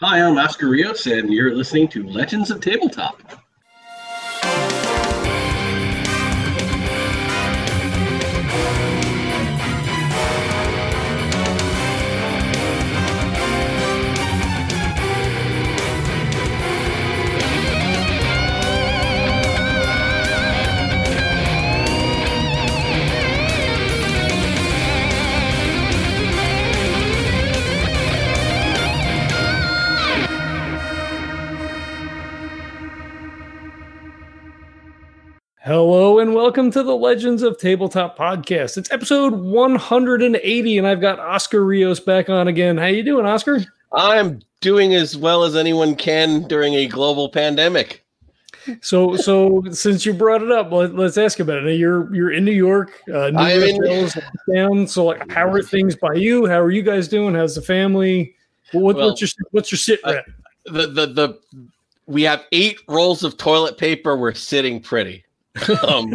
Hi, I'm Oscar Rios, and you're listening to Legends of Tabletop. Welcome to the Legends of Tabletop podcast. It's episode 180 and I've got Oscar Rios back on again. How you doing, Oscar? I'm doing as well as anyone can during a global pandemic. So, so since you brought it up, let, us ask about it. Now, you're you're in New York. Uh, New I'm York in down. So, like, how are things by you? How are you guys doing? How's the family? What, well, what's your what's your sit rep? the the the we have eight rolls of toilet paper. We're sitting pretty. um,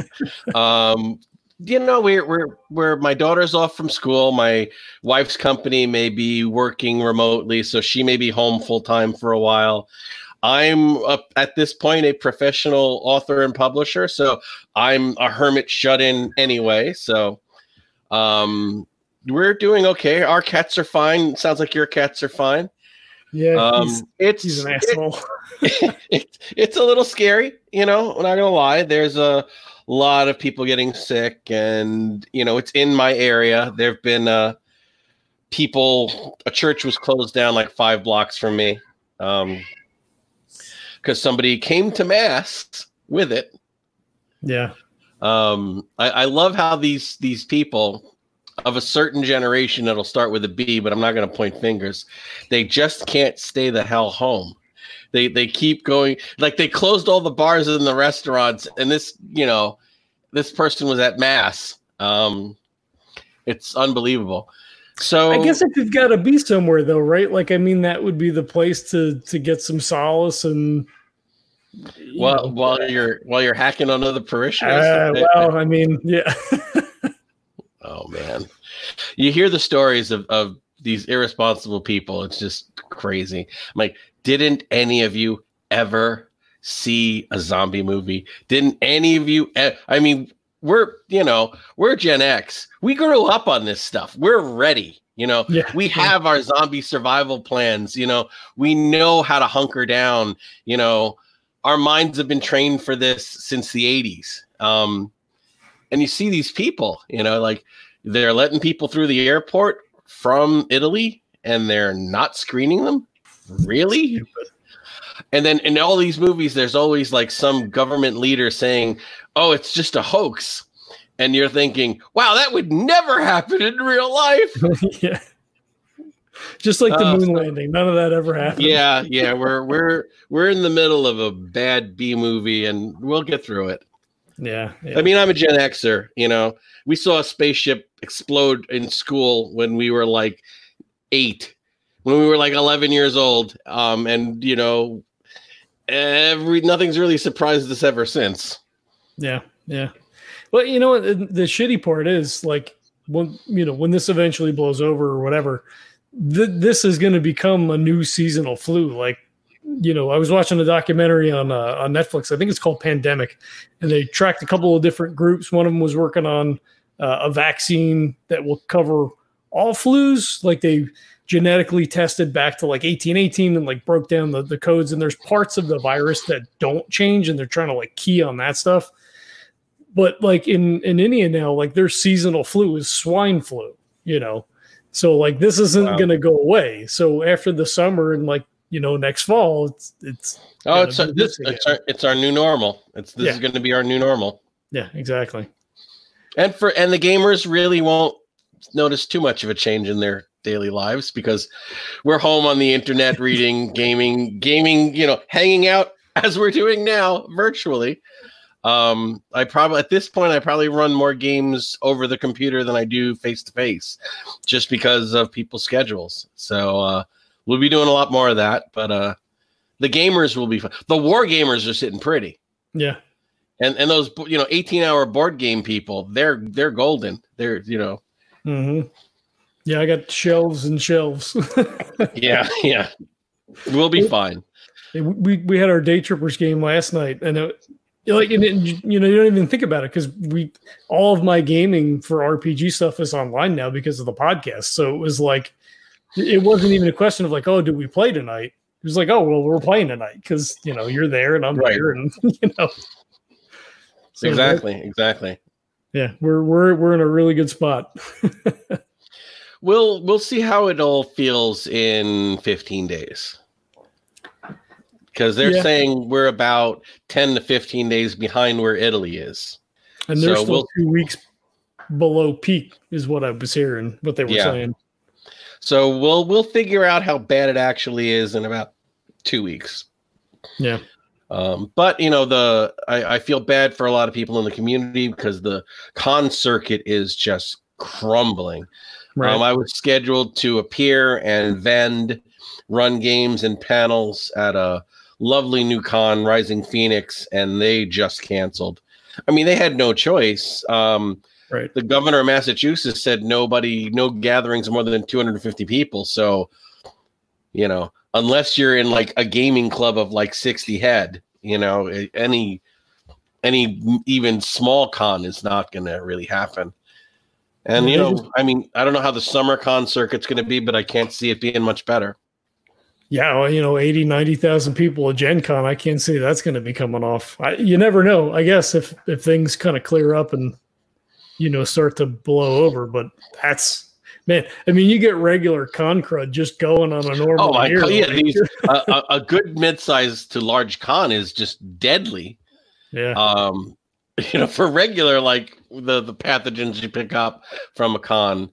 um, you know, we're we're my daughter's off from school. My wife's company may be working remotely, so she may be home full time for a while. I'm at this point a professional author and publisher, so I'm a hermit shut in anyway. So, um, we're doing okay. Our cats are fine. Sounds like your cats are fine. Yeah, um, he's, it's he's an asshole. It, it, it's a little scary, you know. I'm not gonna lie. There's a lot of people getting sick, and you know, it's in my area. There've been uh, people. A church was closed down like five blocks from me, um, because somebody came to mass with it. Yeah. Um, I, I love how these these people of a certain generation that'll start with a B, but I'm not going to point fingers. They just can't stay the hell home. They they keep going like they closed all the bars and the restaurants, and this you know this person was at mass. Um, it's unbelievable. So I guess if you've got to be somewhere though, right? Like I mean, that would be the place to to get some solace and. Well, know. while you're while you're hacking on other parishioners. Uh, well, I mean, yeah. Oh man, you hear the stories of of these irresponsible people. It's just crazy. I'm like, didn't any of you ever see a zombie movie? Didn't any of you? E- I mean, we're you know we're Gen X. We grew up on this stuff. We're ready. You know, yeah, we have our zombie survival plans. You know, we know how to hunker down. You know, our minds have been trained for this since the 80s. Um, and you see these people, you know, like they're letting people through the airport from Italy and they're not screening them. Really? Stupid. And then in all these movies, there's always like some government leader saying, "Oh, it's just a hoax," and you're thinking, "Wow, that would never happen in real life." yeah. Just like the uh, moon landing, none of that ever happened. Yeah, yeah, we're we're we're in the middle of a bad B movie, and we'll get through it. Yeah, yeah, I mean, I'm a Gen Xer. You know, we saw a spaceship explode in school when we were like eight, when we were like 11 years old. Um, and you know, every nothing's really surprised us ever since. Yeah, yeah. Well, you know, the, the shitty part is like when you know when this eventually blows over or whatever, th- this is going to become a new seasonal flu. Like you know, I was watching a documentary on uh, on Netflix. I think it's called Pandemic, and they tracked a couple of different groups. One of them was working on uh, a vaccine that will cover all flus. Like they genetically tested back to like 1818 and like broke down the, the codes. And there's parts of the virus that don't change, and they're trying to like key on that stuff. But like in in India now, like their seasonal flu is swine flu. You know, so like this isn't wow. going to go away. So after the summer and like you know next fall it's it's oh it's, a, this, it's our it's our new normal. It's this yeah. is going to be our new normal. Yeah exactly. And for and the gamers really won't notice too much of a change in their daily lives because we're home on the internet reading gaming gaming you know hanging out as we're doing now virtually. Um i probably at this point i probably run more games over the computer than i do face to face just because of people's schedules. So uh We'll be doing a lot more of that, but uh, the gamers will be fun. The war gamers are sitting pretty. Yeah. And and those you know 18 hour board game people, they're they're golden. They're you know. Mm-hmm. Yeah, I got shelves and shelves. yeah, yeah. We'll be fine. We we had our day trippers game last night, and it, like and it, you know you don't even think about it because we all of my gaming for RPG stuff is online now because of the podcast. So it was like it wasn't even a question of like, oh, do we play tonight? It was like, oh, well, we're playing tonight because you know you're there and I'm right. here, and you know. So exactly. Exactly. Yeah, we're we're we're in a really good spot. we'll we'll see how it all feels in 15 days because they're yeah. saying we're about 10 to 15 days behind where Italy is. And they're so still we'll, two weeks below peak, is what I was hearing, what they were yeah. saying. So we'll we'll figure out how bad it actually is in about two weeks. Yeah. Um, but you know, the I, I feel bad for a lot of people in the community because the con circuit is just crumbling. Right. Um, I was scheduled to appear and vend, run games and panels at a lovely new con, Rising Phoenix, and they just canceled. I mean, they had no choice. Um, right. The governor of Massachusetts said nobody, no gatherings more than 250 people. So, you know, unless you're in like a gaming club of like 60 head, you know, any any even small con is not going to really happen. And you know, I mean, I don't know how the summer con circuit's going to be, but I can't see it being much better yeah, well, you know, 80, 90,000 people at Gen Con, I can't see that's going to be coming off. I, you never know, I guess, if, if things kind of clear up and, you know, start to blow over. But that's, man, I mean, you get regular con crud just going on a normal oh, year. Yeah, these, a, a good mid-size to large con is just deadly. Yeah. Um, you know, for regular, like the, the pathogens you pick up from a con,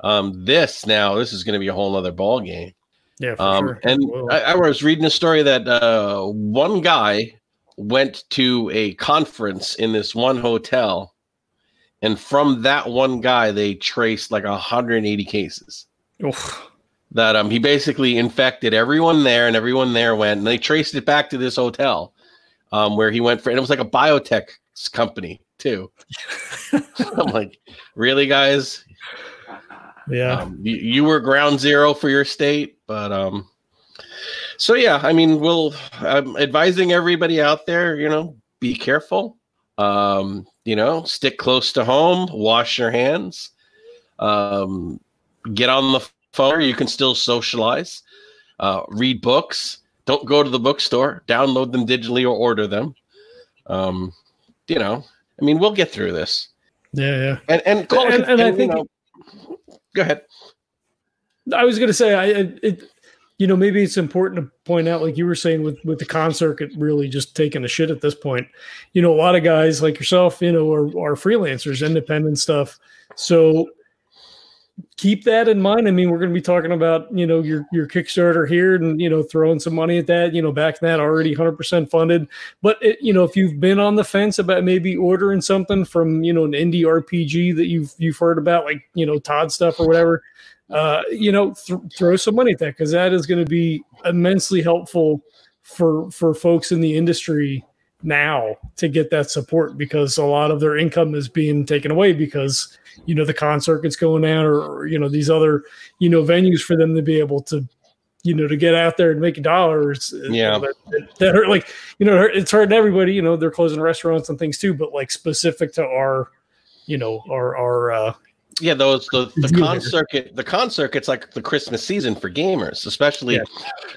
um, this now, this is going to be a whole other ball game. Yeah, um, sure. And I, I, was reading a story that uh, one guy went to a conference in this one hotel, and from that one guy, they traced like 180 cases. Oof. That um, he basically infected everyone there, and everyone there went, and they traced it back to this hotel, um, where he went for, and it was like a biotech company too. I'm like, really, guys? Yeah. Um, you, you, were ground zero for your state, but um, so yeah, I mean, we'll. I'm advising everybody out there, you know, be careful. Um, you know, stick close to home, wash your hands, um, get on the phone. You can still socialize, uh, read books. Don't go to the bookstore. Download them digitally or order them. Um, you know, I mean, we'll get through this. Yeah, yeah. And and, call, and, and, and I think know, Go ahead. I was going to say, I it, you know, maybe it's important to point out, like you were saying, with with the con circuit really just taking a shit at this point. You know, a lot of guys like yourself, you know, are, are freelancers, independent stuff. So keep that in mind. I mean, we're going to be talking about you know your your Kickstarter here, and you know throwing some money at that. You know, backing that already 100 percent funded. But it, you know, if you've been on the fence about maybe ordering something from you know an indie RPG that you've you've heard about, like you know Todd stuff or whatever, uh, you know, th- throw some money at that because that is going to be immensely helpful for for folks in the industry now to get that support because a lot of their income is being taken away because you know the con circuit's going down or, or you know these other you know venues for them to be able to you know to get out there and make dollars yeah you know, that, that, are like you know it's hurting everybody you know they're closing restaurants and things too but like specific to our you know our our uh yeah those the, the con circuit the con circuit's like the christmas season for gamers especially yeah.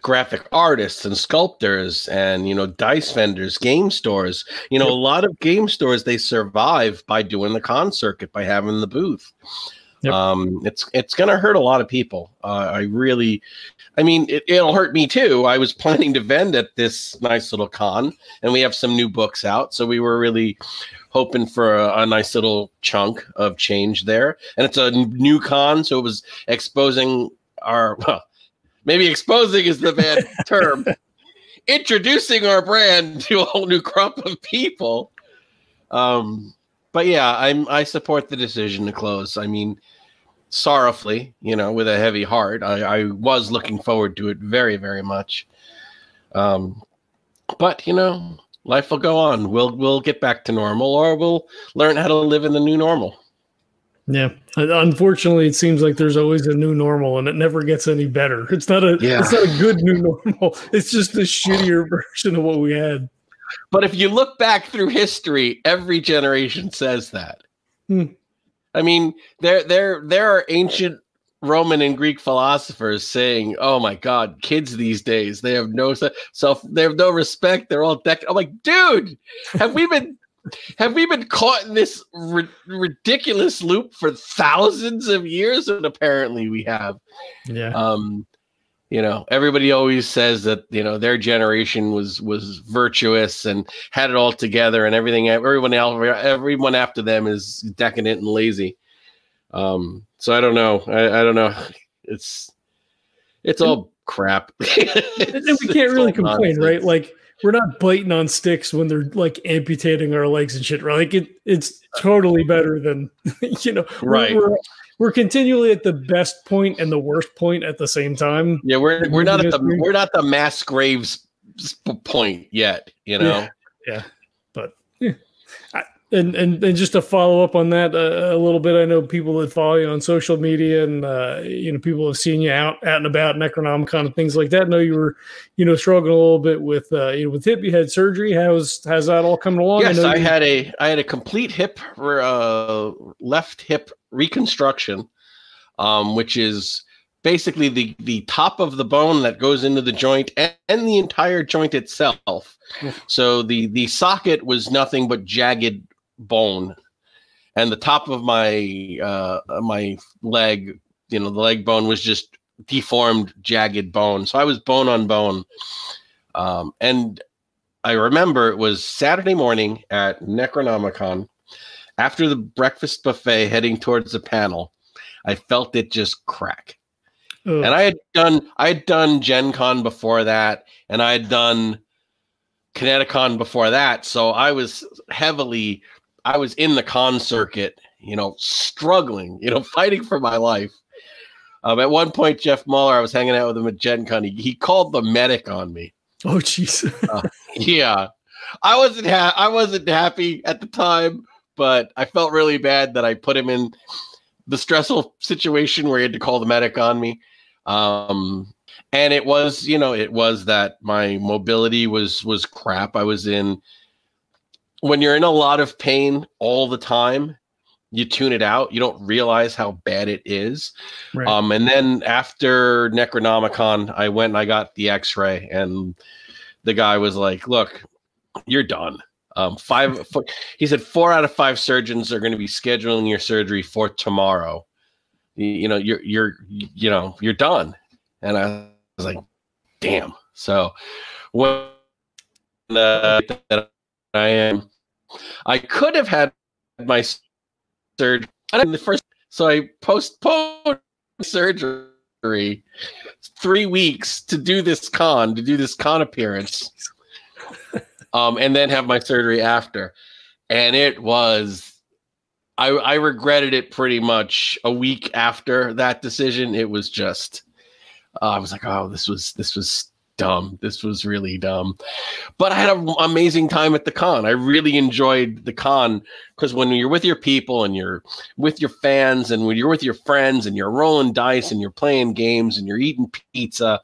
graphic artists and sculptors and you know dice vendors game stores you know yep. a lot of game stores they survive by doing the con circuit by having the booth yep. um it's it's gonna hurt a lot of people uh, i really I mean, it, will hurt me too. I was planning to vend at this nice little con, and we have some new books out. So we were really hoping for a, a, nice little chunk of change there. And it's a new con, so it was exposing our well, maybe exposing is the bad term. Introducing our brand to a whole new crop of people. Um, but yeah, I'm I support the decision to close. I mean, sorrowfully, you know, with a heavy heart. I, I was looking forward to it very, very much. Um, but you know, life will go on. We'll we'll get back to normal, or we'll learn how to live in the new normal. Yeah. Unfortunately, it seems like there's always a new normal and it never gets any better. It's not a yeah. it's not a good new normal. It's just a shittier version of what we had. But if you look back through history, every generation says that. Hmm. I mean, there there there are ancient Roman and Greek philosophers saying, "Oh my God, kids these days they have no self, they have no respect. They're all deck." I'm like, dude, have we been have we been caught in this ri- ridiculous loop for thousands of years? And apparently we have. Yeah. Um, you know, everybody always says that you know their generation was was virtuous and had it all together, and everything. Everyone else, everyone after them is decadent and lazy. Um, so I don't know. I, I don't know. It's it's all crap. it's, we can't really complain, nonsense. right? Like we're not biting on sticks when they're like amputating our legs and shit. Right? Like it, it's totally better than you know. Right. We're, we're, continually at the best point and the worst point at the same time. Yeah, we're we're not at the we're not the mass graves point yet. You know. Yeah. yeah. But yeah. And, and and just to follow up on that uh, a little bit, I know people that follow you on social media, and uh, you know people have seen you out out and about, Necronomicon and things like that. I know you were, you know, struggling a little bit with uh, you know with hip. You had surgery. How's how's that all coming along? Yes, I, I had a I had a complete hip uh, left hip reconstruction, um, which is basically the the top of the bone that goes into the joint and, and the entire joint itself. so the the socket was nothing but jagged bone, and the top of my uh, my leg, you know, the leg bone was just deformed, jagged bone. So I was bone on bone, um, and I remember it was Saturday morning at Necronomicon after the breakfast buffet, heading towards the panel. I felt it just crack. Ugh. And I had done I had done Gen Con before that, and I had done Kineticon before that. So I was heavily I was in the con circuit, you know, struggling, you know, fighting for my life. Um, at one point, Jeff Muller, I was hanging out with him at Gen Con. He, he called the medic on me. Oh, jeez. uh, yeah, I wasn't ha- I wasn't happy at the time, but I felt really bad that I put him in the stressful situation where he had to call the medic on me. Um, and it was, you know, it was that my mobility was was crap. I was in when you're in a lot of pain all the time, you tune it out. You don't realize how bad it is. Right. Um, and then after Necronomicon, I went and I got the X-ray, and the guy was like, "Look, you're done." Um, five. four, he said four out of five surgeons are going to be scheduling your surgery for tomorrow. You, you know, you're you're you know you're done. And I was like, "Damn." So when uh, I am I could have had my surgery in the first, so I postponed surgery three weeks to do this con, to do this con appearance, um, and then have my surgery after. And it was, I, I regretted it pretty much a week after that decision. It was just, uh, I was like, oh, this was this was dumb. This was really dumb. But I had an amazing time at the con. I really enjoyed the con because when you're with your people and you're with your fans and when you're with your friends and you're rolling dice and you're playing games and you're eating pizza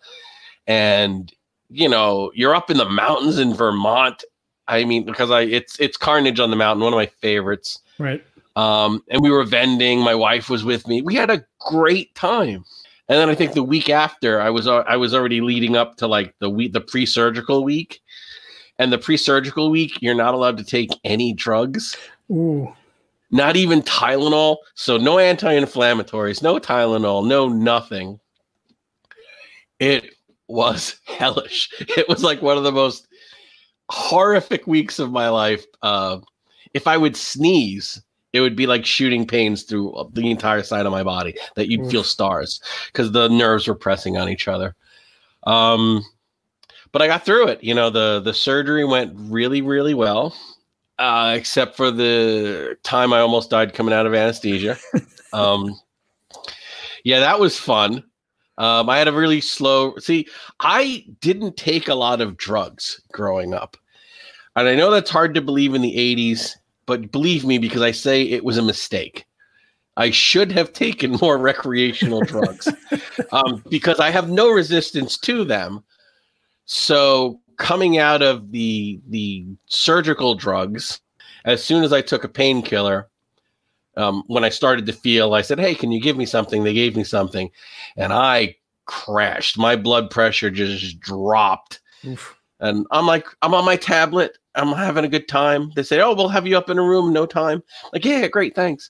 and you know you're up in the mountains in Vermont. I mean, because I it's it's Carnage on the Mountain, one of my favorites. Right. Um, and we were vending. My wife was with me. We had a great time. And then I think the week after, I was uh, I was already leading up to like the week, the pre-surgical week, and the pre-surgical week, you're not allowed to take any drugs. Ooh. Not even Tylenol. So no anti-inflammatories, no Tylenol, no nothing. It was hellish. It was like one of the most horrific weeks of my life. Uh, if I would sneeze, it would be like shooting pains through the entire side of my body that you'd feel stars because the nerves were pressing on each other. Um, but I got through it. You know, the the surgery went really, really well, uh, except for the time I almost died coming out of anesthesia. um, yeah, that was fun. Um, I had a really slow. See, I didn't take a lot of drugs growing up, and I know that's hard to believe in the '80s but believe me because I say it was a mistake. I should have taken more recreational drugs um, because I have no resistance to them. So coming out of the the surgical drugs, as soon as I took a painkiller, um, when I started to feel, I said, "Hey, can you give me something?" They gave me something, and I crashed. My blood pressure just dropped, Oof. And I'm like, I'm on my tablet. I'm having a good time. They say, "Oh, we'll have you up in a room no time." Like, yeah, great, thanks.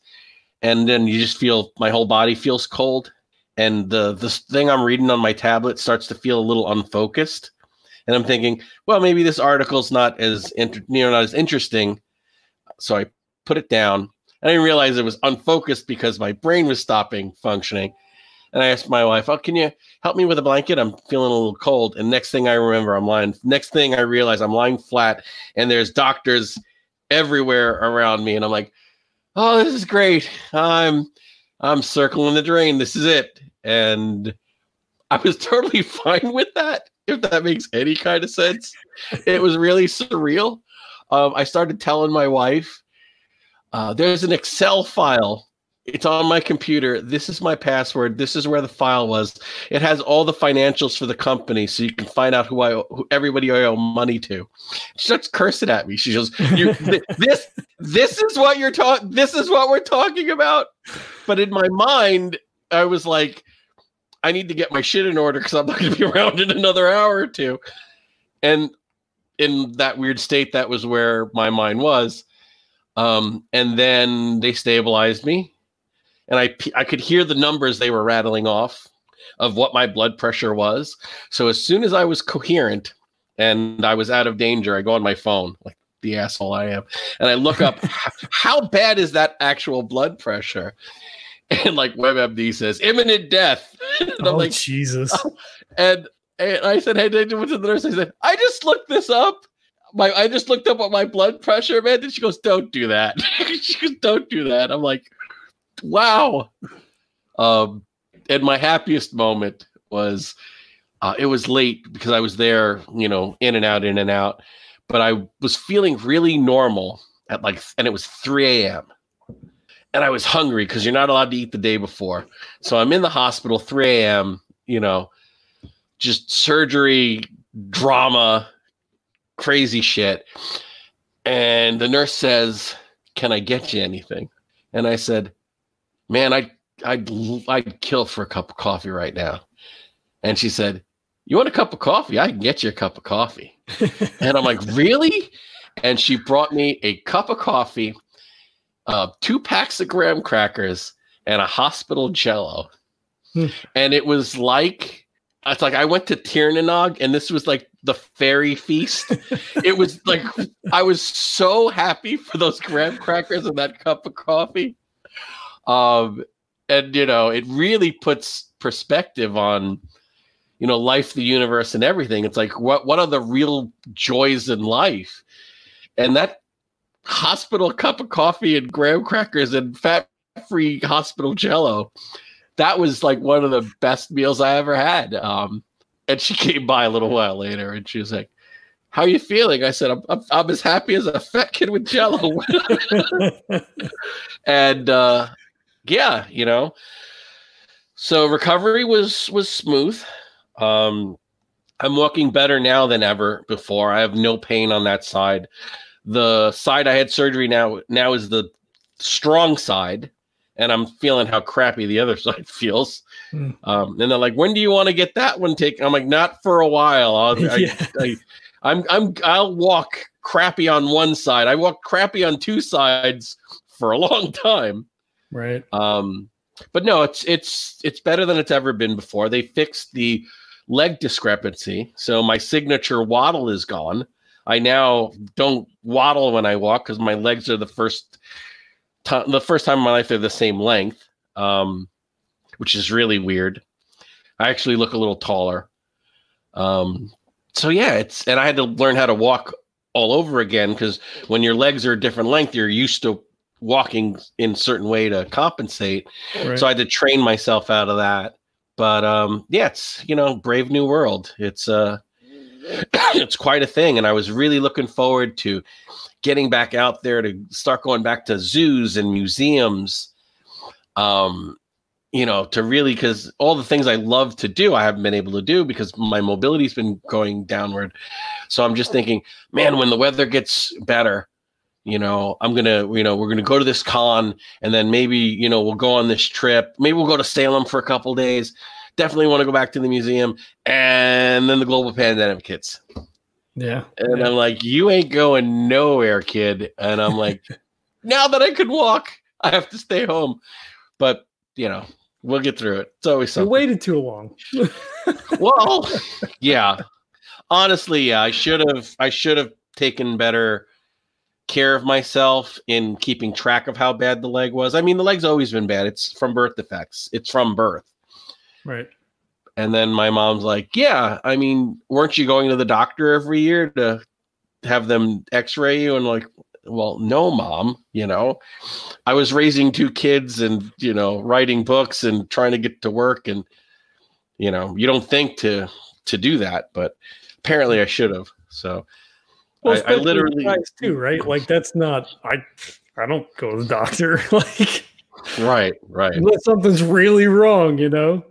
And then you just feel my whole body feels cold, and the this thing I'm reading on my tablet starts to feel a little unfocused and I'm thinking, well, maybe this article's not as inter- you know not as interesting. So I put it down. I didn't realize it was unfocused because my brain was stopping functioning. And I asked my wife, "Oh, can you help me with a blanket? I'm feeling a little cold." And next thing I remember, I'm lying. Next thing I realize, I'm lying flat, and there's doctors everywhere around me, and I'm like, "Oh, this is great. I'm I'm circling the drain. This is it." And I was totally fine with that if that makes any kind of sense. It was really surreal. Um, I started telling my wife, uh, there's an Excel file. It's on my computer. This is my password. This is where the file was. It has all the financials for the company, so you can find out who I, who everybody I owe money to. She starts cursing at me. She goes, "This, this is what you're talking. This is what we're talking about." But in my mind, I was like, I need to get my shit in order because I'm not going to be around in another hour or two. And in that weird state, that was where my mind was. Um, and then they stabilized me, and I I could hear the numbers they were rattling off of what my blood pressure was. So as soon as I was coherent and I was out of danger, I go on my phone like the asshole I am, and I look up how bad is that actual blood pressure, and like WebMD says imminent death. and I'm oh, like Jesus. Oh. And and I said, hey, I went to the nurse. I said, I just looked this up. My I just looked up what my blood pressure, man. And she goes, don't do that. she goes, don't do that. I'm like, wow. Um, and my happiest moment was uh, it was late because I was there, you know, in and out, in and out. But I was feeling really normal at like, and it was 3 a.m and I was hungry because you're not allowed to eat the day before. So I'm in the hospital, 3 a.m., you know, just surgery, drama, crazy shit. And the nurse says, Can I get you anything? And I said, Man, I, I'd, I'd kill for a cup of coffee right now. And she said, You want a cup of coffee? I can get you a cup of coffee. and I'm like, Really? And she brought me a cup of coffee uh, two packs of graham crackers and a hospital jello. Hmm. And it was like it's like I went to Tirnanog and this was like the fairy feast. it was like I was so happy for those graham crackers and that cup of coffee. Um and you know, it really puts perspective on you know, life, the universe, and everything. It's like what what are the real joys in life? And that hospital cup of coffee and graham crackers and fat free hospital jello. That was like one of the best meals I ever had. Um, and she came by a little while later and she was like, how are you feeling? I said, I'm, I'm, I'm as happy as a fat kid with jello. and uh, yeah, you know, so recovery was was smooth. Um, I'm walking better now than ever before. I have no pain on that side the side I had surgery now now is the strong side, and I'm feeling how crappy the other side feels. Mm. Um, and they're like, "When do you want to get that one taken?" I'm like, "Not for a while. I'll, yeah. I, I, I'm I'm I'll walk crappy on one side. I walk crappy on two sides for a long time." Right. Um, but no, it's it's it's better than it's ever been before. They fixed the leg discrepancy, so my signature waddle is gone. I now don't waddle when I walk because my legs are the first time the first time in my life they're the same length, um, which is really weird. I actually look a little taller. Um, so yeah, it's and I had to learn how to walk all over again because when your legs are a different length, you're used to walking in a certain way to compensate. Right. So I had to train myself out of that. But um, yeah, it's you know, brave new world. It's uh it's quite a thing. And I was really looking forward to getting back out there to start going back to zoos and museums. Um, you know, to really because all the things I love to do, I haven't been able to do because my mobility's been going downward. So I'm just thinking, man, when the weather gets better, you know, I'm gonna, you know, we're gonna go to this con, and then maybe, you know, we'll go on this trip. Maybe we'll go to Salem for a couple days. Definitely want to go back to the museum, and then the global pandemic hits. Yeah, And yeah. I'm like, you ain't going nowhere, kid. And I'm like, now that I could walk, I have to stay home. But you know, we'll get through it. It's always You something. waited too long. Well, yeah. Honestly, yeah, I should have I should have taken better care of myself in keeping track of how bad the leg was. I mean, the leg's always been bad. It's from birth defects. It's from birth. right. And then my mom's like, "Yeah, I mean, weren't you going to the doctor every year to have them x-ray you?" And like, "Well, no, mom, you know. I was raising two kids and, you know, writing books and trying to get to work and you know, you don't think to to do that, but apparently I should have." So, Well, I- I literally- guys too, right? Like that's not. I I don't go to the doctor. like right, right. unless something's really wrong, you know.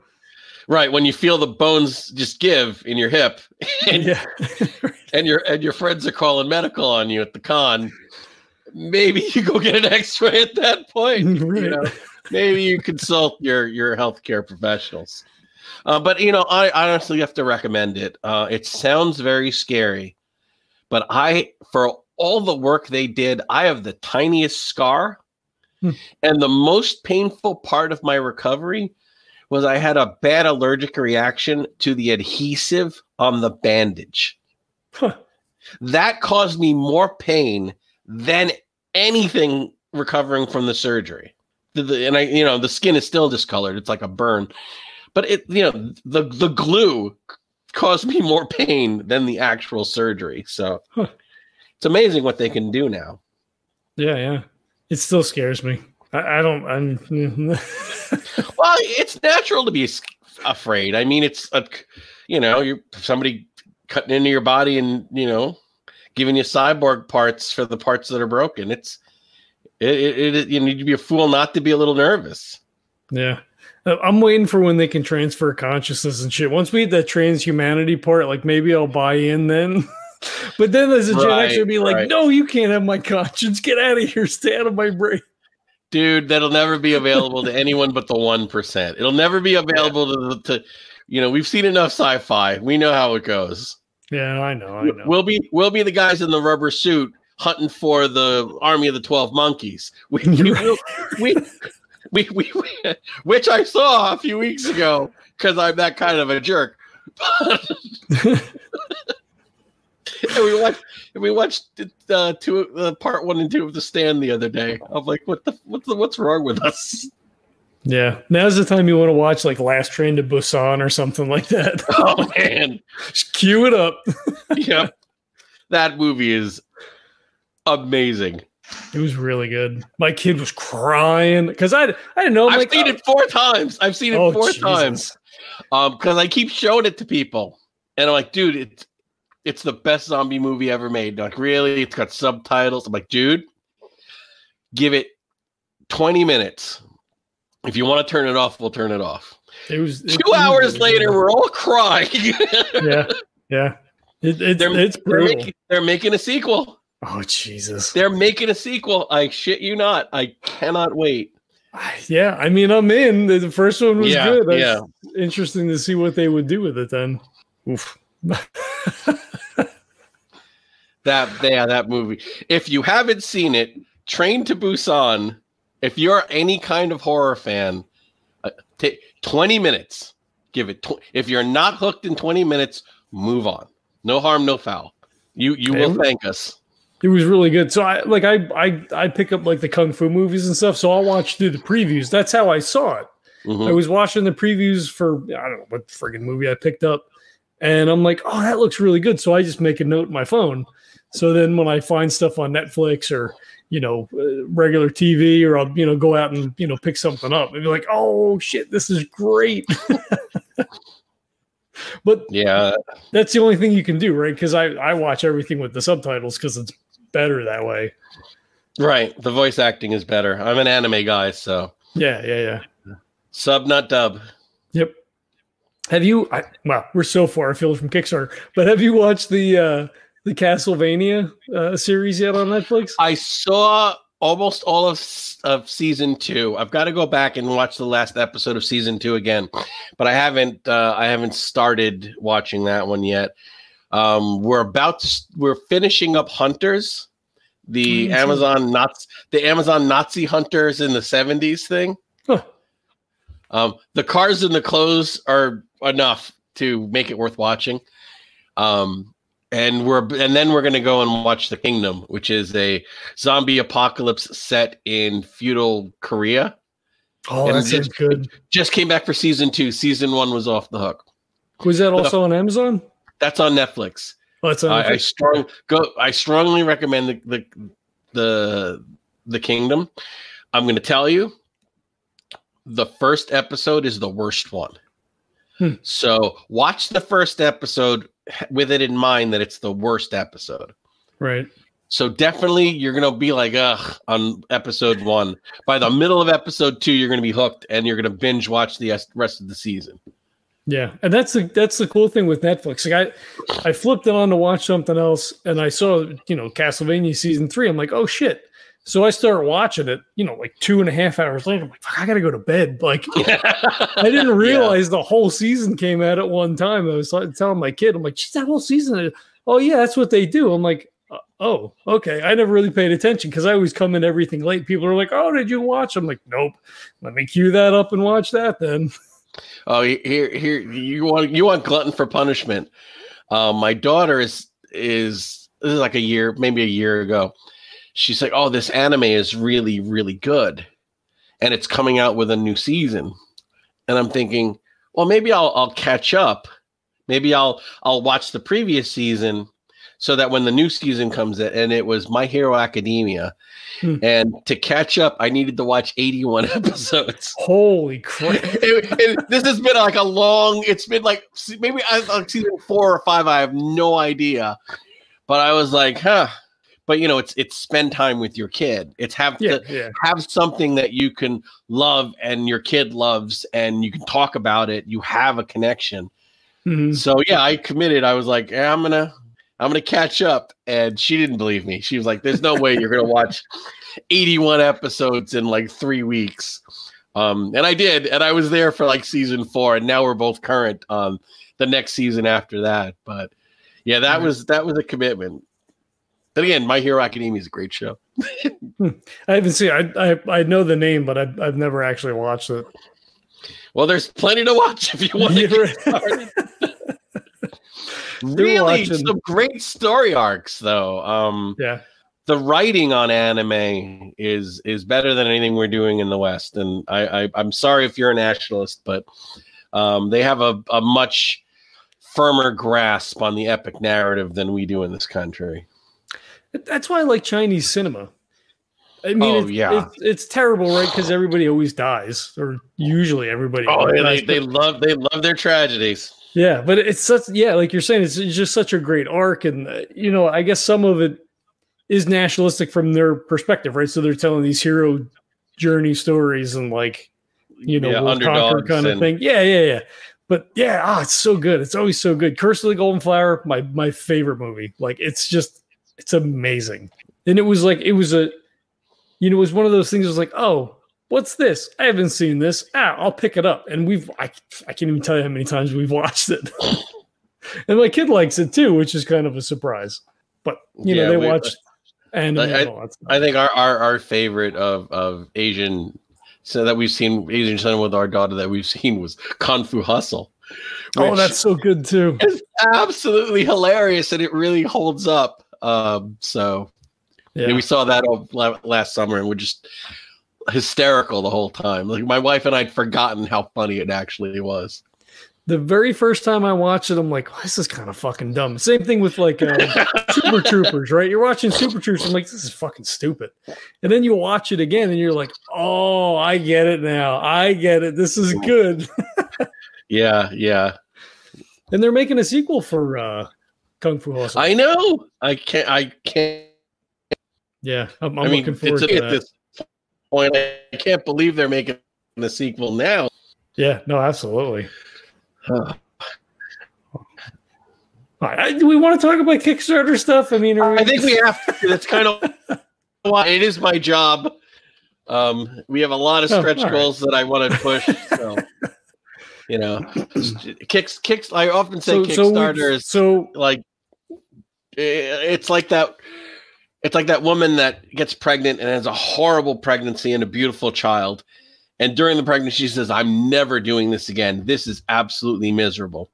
Right, when you feel the bones just give in your hip and yeah. and your and your friends are calling medical on you at the con, maybe you go get an X-ray at that point. You know, maybe you consult your your healthcare professionals. Uh, but you know, I honestly have to recommend it. Uh, it sounds very scary, but I for all the work they did, I have the tiniest scar, Hmm. and the most painful part of my recovery was I had a bad allergic reaction to the adhesive on the bandage. Huh. That caused me more pain than anything recovering from the surgery. The- the- and I, you know, the skin is still discolored. It's like a burn, but it, you know, the the glue caused me more pain than the actual surgery. So Huh. it's amazing what they can do now. Yeah, yeah. It still scares me. I, I don't. I'm. Well, it's natural to be afraid. I mean, it's a, you know, you're somebody cutting into your body and you know, giving you cyborg parts for the parts that are broken. It's it, it, it you need to be a fool not to be a little nervous. yeah. Uh, I'm waiting for when they can transfer consciousness and shit. Once we hit that transhumanity part, like maybe I'll buy in then. but then there's a Gen Right, X would be like, right. no, you can't have my conscience. Get out of here. Stay out of my brain. Dude, that'll never be available to anyone but the one percent. It'll never be available to, the- to, you know, we've seen enough sci-fi. We know how it goes. Yeah, I know. I know. We'll be we'll be the guys in the rubber suit hunting for the army of the twelve monkeys. We we will, we, we, we, we which I saw a few weeks ago because I'm that kind of a jerk. and we watched and we watched uh, two uh, part one and two of the stand the other day. I'm like, what the what's the, what's wrong with us? yeah. Now's the time you want to watch like Last Train to Busan or something like that. Oh man, Just cue it up. yep, that movie is amazing. It was really good. My kid was crying because I I didn't know. I'm I've like, seen oh, it four times. I've seen it oh, four Jesus. times. Um, because I keep showing it to people, and I'm like, dude, it's it's the best zombie movie ever made. They're like, really? It's got subtitles. I'm like, dude, give it 20 minutes. If you want to turn it off, we'll turn it off. It was it- Two it was hours later, we're all crying. yeah, yeah. It, it's they're, it's they're, making, they're making a sequel. Oh Jesus. They're making a sequel. I shit you not. I cannot wait. Yeah, I mean, I'm in. The first one was Yeah, good. That's yeah. interesting to see what they would do with it then. Oof. That yeah, that movie. If you haven't seen it, Train to Busan. If you're any kind of horror fan, uh, take 20 minutes. Give it. Tw- if you're not hooked in 20 minutes, move on. No harm, no foul. You you will thank us. It was really good. So I like I I I pick up like the kung fu movies and stuff. So I'll watch through the previews. That's how I saw it. Mhm. I was watching the previews for I don't know what friggin' movie I picked up, and I'm like, oh, that looks really good. So I just make a note in my phone. So then when I find stuff on Netflix or you know uh, regular TV, or I'll you know go out and you know pick something up and be like, oh shit, this is great. but Yeah, that's the only thing you can do, right? Because I I watch everything with the subtitles because it's better that way. right. The voice acting is better. I'm an anime guy, so Yeah, yeah, yeah. Sub, not dub. Yep. Have you? I, well, we're so far afield from Kickstarter, but have you watched the uh the Castlevania uh, series yet on Netflix? I saw almost all of of season two. I've got to go back and watch the last episode of season two again, but I haven't. Uh, I haven't started watching that one yet. Um, we're about to. We're finishing up Hunters, the Mm, Amazon Nazi, the Amazon Nazi Hunters in the seventies thing. Huh. Um, the cars and the clothes are enough to make it worth watching. Um, and we're and then we're gonna go and watch The Kingdom, which is a zombie apocalypse set in feudal Korea. Oh, And that sounds good. Just came back for season two. Season one was off the hook. Was that also on Amazon? That's on Netflix. Oh, it's on. I, I strong go. I strongly recommend the the the the Kingdom. I'm going to tell you, the first episode is the worst one. Hmm. So watch the first episode with it in mind that it's the worst episode. right. So definitely you're gonna be like, ugh, on episode one. By the middle of episode two, you're gonna be hooked and you're gonna binge watch the rest of the season. Yeah, and that's the that's the cool thing with Netflix. Like I, I flipped it on to watch something else, and I saw you know Castlevania season three. I'm like, oh shit! So I start watching it. You know, like two and a half hours later, I'm like, Fuck, I gotta go to bed. Like I didn't realize the whole season came out at one time. I was like, telling my kid, I'm like, "Geez, that whole season. Oh yeah, that's what they do. I'm like, "Uh, oh okay. I never really paid attention because I always come in everything late. People are like, oh, did you watch? I'm like, nope. Let me cue that up and watch that then. Oh, here, here, you want you want glutton for punishment. Um, my daughter is is this is like a year, maybe a year ago. She's like, "Oh, this anime is really, really good, and it's coming out with a new season." And I'm thinking, well, maybe I'll I'll catch up. Maybe I'll I'll watch the previous season so that when the new season comes in, and it was My Hero Academia, Hmm. and to catch up, I needed to watch 81 episodes. Holy crap! it, it- this has been like a long. It's been like maybe I like season four or five. I have no idea, but I was like, huh. But you know, it's it's spend time with your kid. It's have Yeah, to yeah. have something that you can love and your kid loves, and you can talk about it. You have a connection. Mhm. So yeah, I committed. I was like, yeah, I'm gonna I'm gonna catch up. And she didn't believe me. She was like, There's no way you're gonna watch 81 episodes in like three weeks. Um, and I did, and I was there for like season four, and now we're both current on the next season after that. But yeah, that was that was a commitment. But again, My Hero Academia is a great show. I haven't seen. I, I I know the name, but I've I've never actually watched it. Well, there's plenty to watch if you want to get started. Really watching- some great story arcs though. Um yeah, the writing on anime is is better than anything we're doing in the West. And I, I I'm sorry if you're a nationalist, but um, they have a, a much firmer grasp on the epic narrative than we do in this country. that's why I like Chinese cinema. I mean, Oh, it's, yeah. it's, it's terrible, right? Because everybody always dies, or usually everybody. Oh, always they, they love they love their tragedies. Yeah, but it's such yeah, like you're saying, it's, it's just such a great arc, and uh, you know, I guess some of it is nationalistic from their perspective, right? So they're telling these hero journey stories and like you know, Yeah, we'll conquer kind of thing. Yeah, yeah, yeah. But yeah, ah, it's so good. It's always so good. Curse of the Golden Flower, my my favorite movie. Like it's just it's amazing. And it was like it was a you know, it was one of those things. It was like, oh, what's this? I haven't seen this. Ah, I'll pick it up. And we've I, I can't even tell you how many times we've watched it. and my kid likes it too, which is kind of a surprise. But you know, they we- watch I- and all. I think our, our, our favorite of, of Asian so that we've seen Asian cinema with our daughter that we've seen was Kung Fu Hustle. oh, that's so good too. It's absolutely hilarious and it really holds up. Um, so Yeah. Yeah, we saw that all last summer and we're just hysterical the whole time. Like my wife and I'd forgotten how funny it actually was. the very first time I watched it, I'm like, oh, this is kind of fucking dumb. Same thing with like uh, Super Troopers, right? You're watching Super Troopers, I'm like, this is fucking stupid. And then you watch it again and you're like, oh, I get it now. I get it. This is good. yeah, yeah. And they're making a sequel for uh, Kung Fu Hustle. I know. I can't. I can't. yeah, I'm, I'm I mean, looking forward it's to at that. this point. I can't believe they're making a sequel now. Yeah, no, absolutely. Huh. Right, do we want to talk about Kickstarter stuff? I mean, I think we have to. That's kind of why it is my job. Um, we have a lot of oh, stretch oh, goals right. that I want to push. So, you know, kicks, kicks. I often say so, Kickstarter is so, so like it's like that. It's like that woman that gets pregnant and has a horrible pregnancy and a beautiful child, and during the pregnancy, she says, I'm never doing this again. This is absolutely miserable.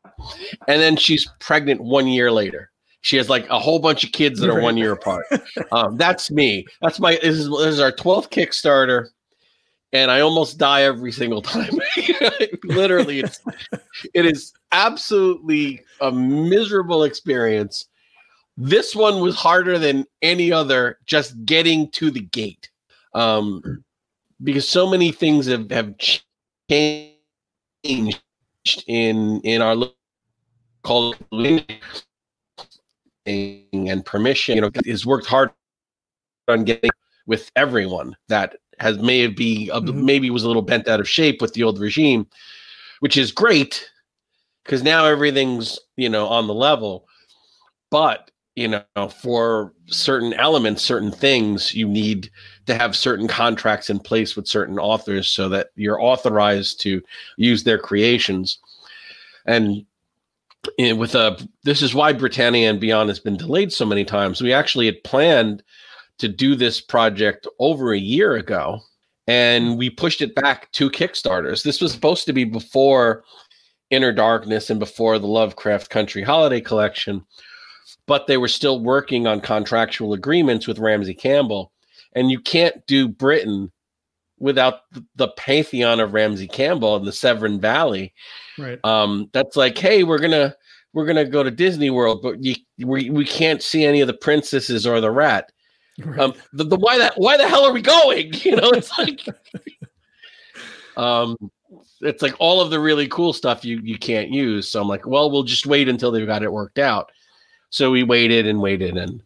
And then she's pregnant one year later. She has like a whole bunch of kids that are one year apart. Um, that's me. That's my, this is, this is our 12th Kickstarter. And I almost die every single time. Literally, it's, it is absolutely a miserable experience. This one was harder than any other, just getting to the gate. Um, because so many things have, have changed in in our call and permission. You know, has worked hard on getting with everyone that has may be mm-hmm. maybe was a little bent out of shape with the old regime, which is great because now everything's you know on the level. But you know, for certain elements, certain things, you need to have certain contracts in place with certain authors so that you're authorized to use their creations. And with a, this is why Britannia and Beyond has been delayed so many times. We actually had planned to do this project over a year ago, and we pushed it back to Kickstarters. This was supposed to be before Inner Darkness and before the Lovecraft Country Holiday Collection, but they were still working on contractual agreements with Ramsey Campbell and you can't do Britain without the pantheon of Ramsey Campbell in the Severn Valley. Right. Um, that's like, hey, we're gonna we're gonna go to Disney World, but you, we we can't see any of the princesses or the rat. Right. Um, the, the why that why the hell are we going? You know, it's like, um, it's like all of the really cool stuff you you can't use. So I'm like, well, we'll just wait until they've got it worked out. So we waited and waited and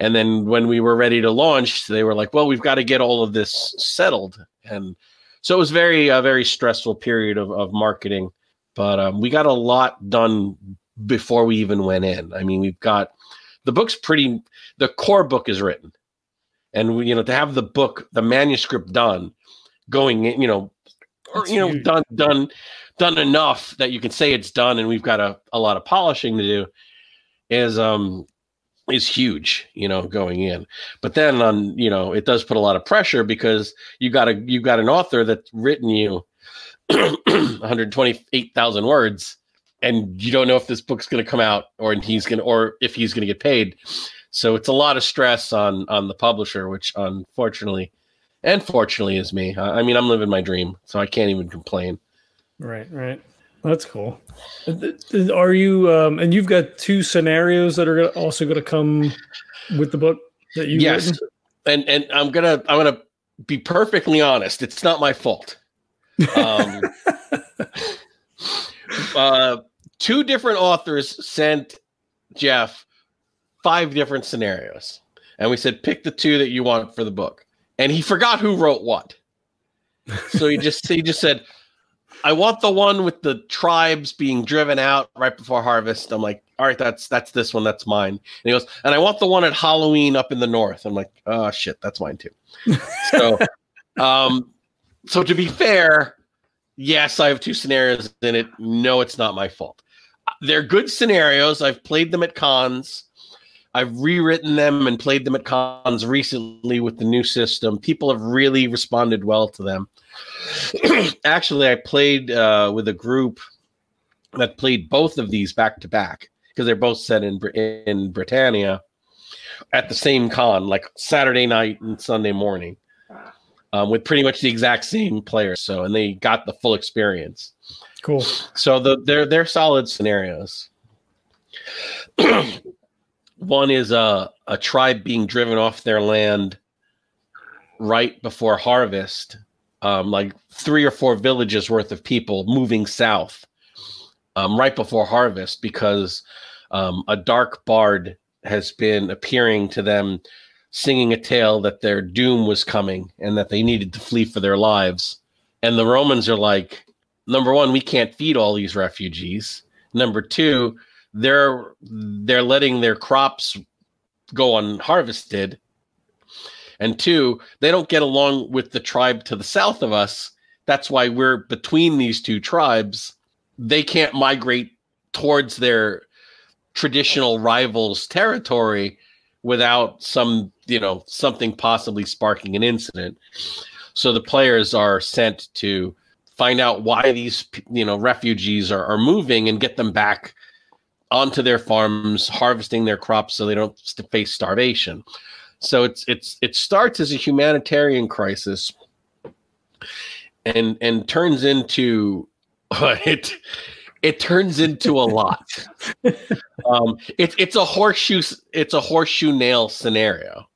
and then when we were ready to launch, they were like, "Well, we've got to get all of this settled." And so it was very a very stressful period of, of marketing, but um, we got a lot done before we even went in. I mean, we've got the book's pretty. The core book is written, and we, you know to have the book, the manuscript done, going in, you know, or you know, done done done enough that you can say it's done, and we've got a, a lot of polishing to do. Is um is huge, you know, going in. But then on, you know, it does put a lot of pressure because you got a you got an author that's written you 128,000 words and you don't know if this book's going to come out or he's going to or if he's going to get paid. So it's a lot of stress on on the publisher, which unfortunately and fortunately is me. I, I mean, I'm living my dream, so I can't even complain. Right, right. That's cool. Are you? Um, and you've got two scenarios that are also going to come with the book that you. Yes, written? and and I'm gonna I'm gonna be perfectly honest. It's not my fault. Um, uh, two different authors sent Jeff five different scenarios, and we said pick the two that you want for the book, and he forgot who wrote what. So he just he just said I want the one with the tribes being driven out right before harvest. I'm like, all right, that's that's this one, that's mine. And he goes, and I want the one at Halloween up in the north. I'm like, oh shit, that's mine too. so, um, so to be fair, yes, I have two scenarios in it. No, it's not my fault. They're good scenarios. I've played them at cons. I've rewritten them and played them at cons recently with the new system. People have really responded well to them. Actually, I played uh, with a group that played both of these back to back because they're both set in in Britannia at the same con, like Saturday night and Sunday morning, um, with pretty much the exact same players. So, and they got the full experience. Cool. So the they're they're solid scenarios. One is a a tribe being driven off their land right before harvest um, like three or four villages worth of people moving south um, right before harvest because um, a dark bard has been appearing to them singing a tale that their doom was coming and that they needed to flee for their lives And the Romans are like, number one, we can't feed all these refugees. Number two, they're they're letting their crops go unharvested. And two, they don't get along with the tribe to the south of us. That's why we're between these two tribes. They can't migrate towards their traditional rivals' territory without some, you know, something possibly sparking an incident. So the players are sent to find out why these, you know, refugees are, are moving and get them back onto their farms, harvesting their crops so they don't face starvation. So it's it's it starts as a humanitarian crisis and and turns into it it turns into a lot. um, it's it's a horseshoe it's a horseshoe nail scenario.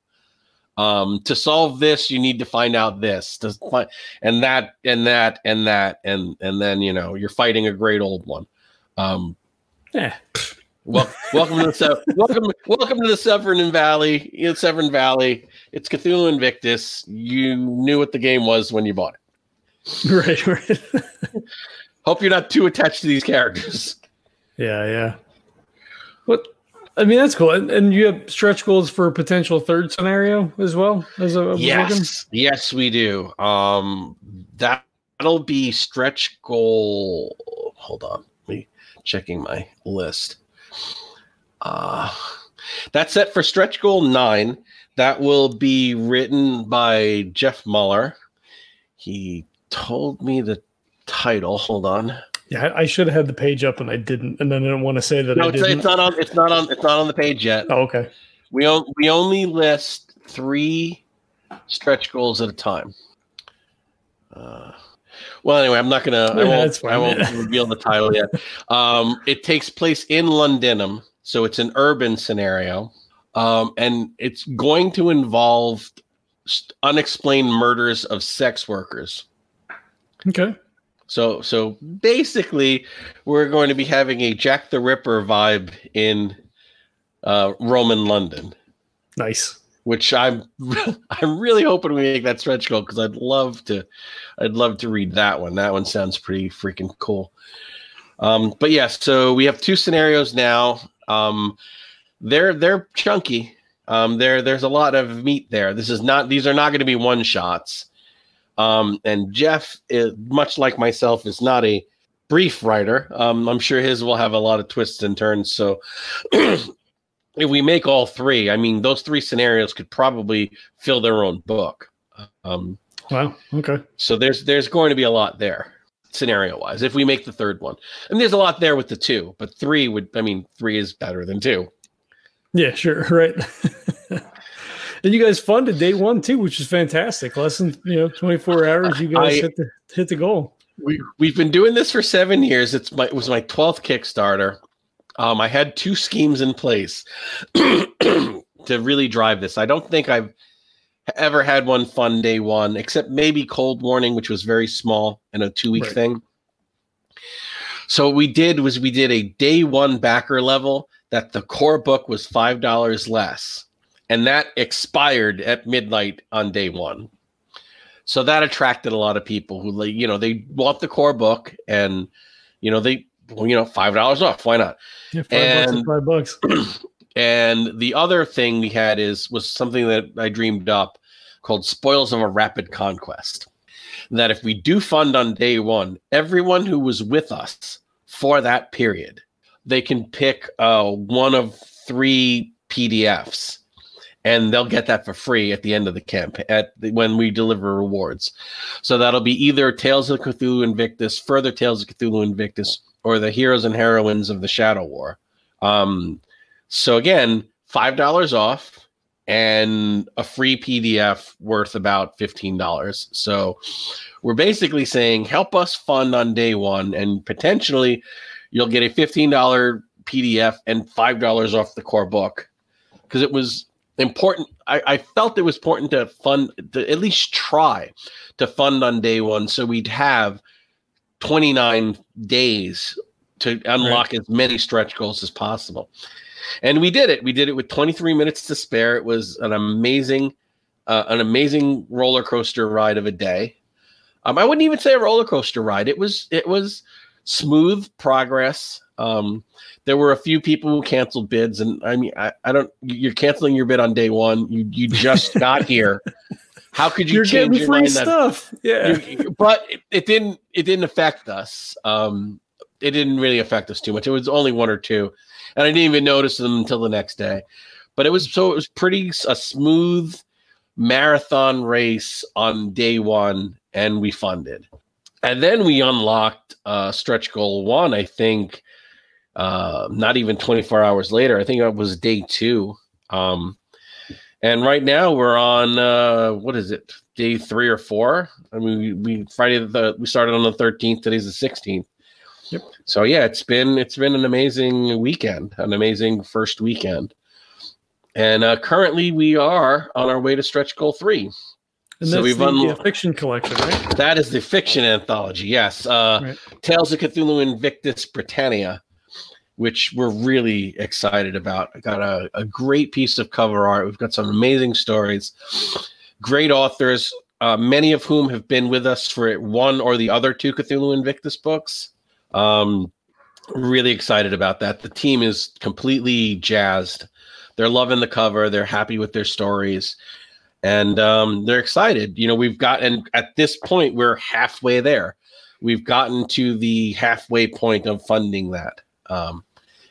Um, to solve this, you need to find out this, to find, and that, and that, and that, and and then you know you're fighting a great old one. Um, yeah. Well, welcome to the welcome welcome to the Severn Valley. You know, Severn Valley. It's Cthulhu Invictus. You knew what the game was when you bought it. Right, right. Hope you're not too attached to these characters. Yeah, yeah. What? I mean, that's cool. And, and you have stretch goals for a potential third scenario as well. As a yes, looking? yes, we do. Um, that that'll be stretch goal. Hold on, me checking my list. Uh, that's set for stretch goal nine. That will be written by Jeff Moeller. He told me the title. Hold on. Yeah, I should have had the page up and I didn't, and then I didn't want to say that. No, it's, it's, not on. It's not on. It's not on the page yet. Oh, okay. We on, we only list three stretch goals at a time. Uh, well, anyway, I'm not gonna. Yeah, I won't. I won't reveal the title yet. Um, it takes place in Londinium, so it's an urban scenario, um, and it's going to involve unexplained murders of sex workers. Okay. So so basically, we're going to be having a Jack the Ripper vibe in uh, Roman London. Nice. Which I'm I'm really hoping we make that stretch goal because I'd love to I'd love to read that one. That one sounds pretty freaking cool. Um, but yeah, so we have two scenarios now. Um, they're they're chunky. Um, there there's a lot of meat there. This is not these are not going to be one shots. Um, and Jeff, is, much like myself, is not a brief writer. Um, I'm sure his will have a lot of twists and turns. So if we make all three, I mean, those three scenarios could probably fill their own book. Um, wow. Okay. So there's there's going to be a lot there, scenario wise. If we make the third one, and there's a lot there with the two, but three would. I mean, three is better than two. Yeah. Sure. Right. And you guys funded day one too, which is fantastic. Less than you know 24 hours, you guys I, hit the hit the goal. We we've been doing this for seven years. It's my it was my 12th Kickstarter. Um, I had two schemes in place to really drive this. I don't think I've ever had one fun day one, except maybe Cold Warning, which was very small and a two week right. thing. So what we did was we did a day one backer level that the core book was five dollars less and that expired at midnight on day one. So that attracted a lot of people who, like, you know, they want the core book, and you know, they, well, you know, five dollars off. Why not? Yeah, five and, bucks. Five bucks. and the other thing we had is was something that I dreamed up called "Spoils of a Rapid Conquest." That if we do fund on day one, everyone who was with us for that period, they can pick uh, one of three PDFs and they'll get that for free at the end of the camp at the, when we deliver rewards. So that'll be either Tales of Cthulhu Invictus, further Tales of Cthulhu Invictus, or the Heroes and Heroines of the Shadow War. Um, so again, five dollars off and a free PDF worth about fifteen dollars. So we're basically saying help us fund on day one, and potentially you'll get a fifteen dollar PDF and five dollars off the core book because it was important. I, I, felt it was important to fund, to at least try to fund on day one, so we'd have 29 days to unlock right. as many stretch goals as possible. And we did it. We did it with 23 minutes to spare. It was an amazing, uh, an amazing roller coaster ride of a day. Um, I wouldn't even say a roller coaster ride. It was it was smooth progress. Um, there were a few people who canceled bids, and I mean, I, I don't. You're canceling your bid on day one. You you just got here. How could you You're change your free mind? that- stuff. Yeah. you- but it, it didn't it didn't affect us um it didn't really affect us too much it was only one or two and i didn't even notice them until the next day but it was so it was pretty a smooth marathon race on day one and we funded and then we unlocked uh stretch goal one i think uh not even 24 hours later i think it was day two um and right now we're on uh what is it? Day three or four. I mean we, we friday the we started on the 13th today's the 16th Yep. so yeah it's been it's been an amazing weekend an amazing first weekend. And uh currently we are on our way to stretch goal three. And So we've the unlo- uh, fiction collection, right? that is the fiction anthology yes. Uh Right. tales of cthulhu invictus britannia which we're really excited about. I got a, a great piece of cover art. We've got some amazing stories. Great authors uh, many of whom have been with us for one or the other two cthulhu invictus books. Um really excited about that. The team is completely jazzed. They're loving the cover. They're happy with their stories. And um, they're excited. You know, we've gotten at this point we're halfway there. We've gotten to the halfway point of funding that. Um,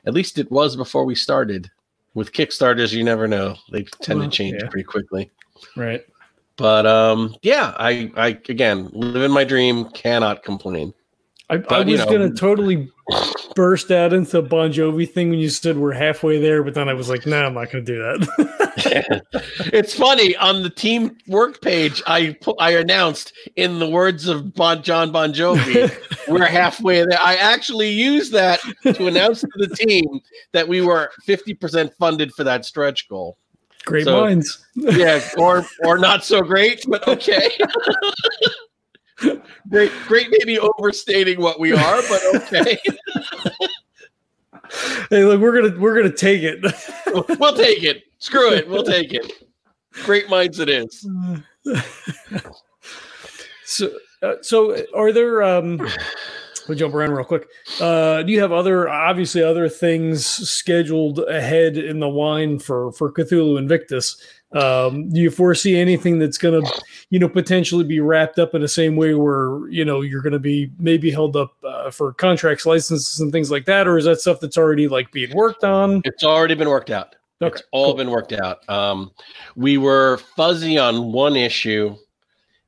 at least it was before we started. With Kickstarters, you never know; they tend Well, to change yeah. pretty quickly. Right. But um, yeah, I, I again living my dream, cannot complain. I, I But, you was know- gonna totally burst out into the Bon Jovi thing when you said we're halfway there, but then I was like, no, nah, I'm not gonna do that. it's funny on the team work page. I I announced in the words of bon, John Bon Jovi, we're halfway there. I actually used that to announce to the team that we were fifty percent funded for that stretch goal. Great So- minds. Yeah, or or not so great, but okay. Great, great, maybe overstating what we are, but okay. Hey, look, we're gonna we're gonna take it. we'll take it. Screw it. We'll take it. Great minds it is. so, uh, so are there? Um, we'll jump around real quick. Uh, do you have other, obviously, other things scheduled ahead in the wine for for Cthulhu Invictus? Um, do you foresee anything that's going to, you know, potentially be wrapped up in the same way where you know you're going to be maybe held up uh, for contracts, licenses, and things like that, or is that stuff that's already like being worked on? It's already been worked out. Okay, it's all cool. been worked out. Um, we were fuzzy on one issue,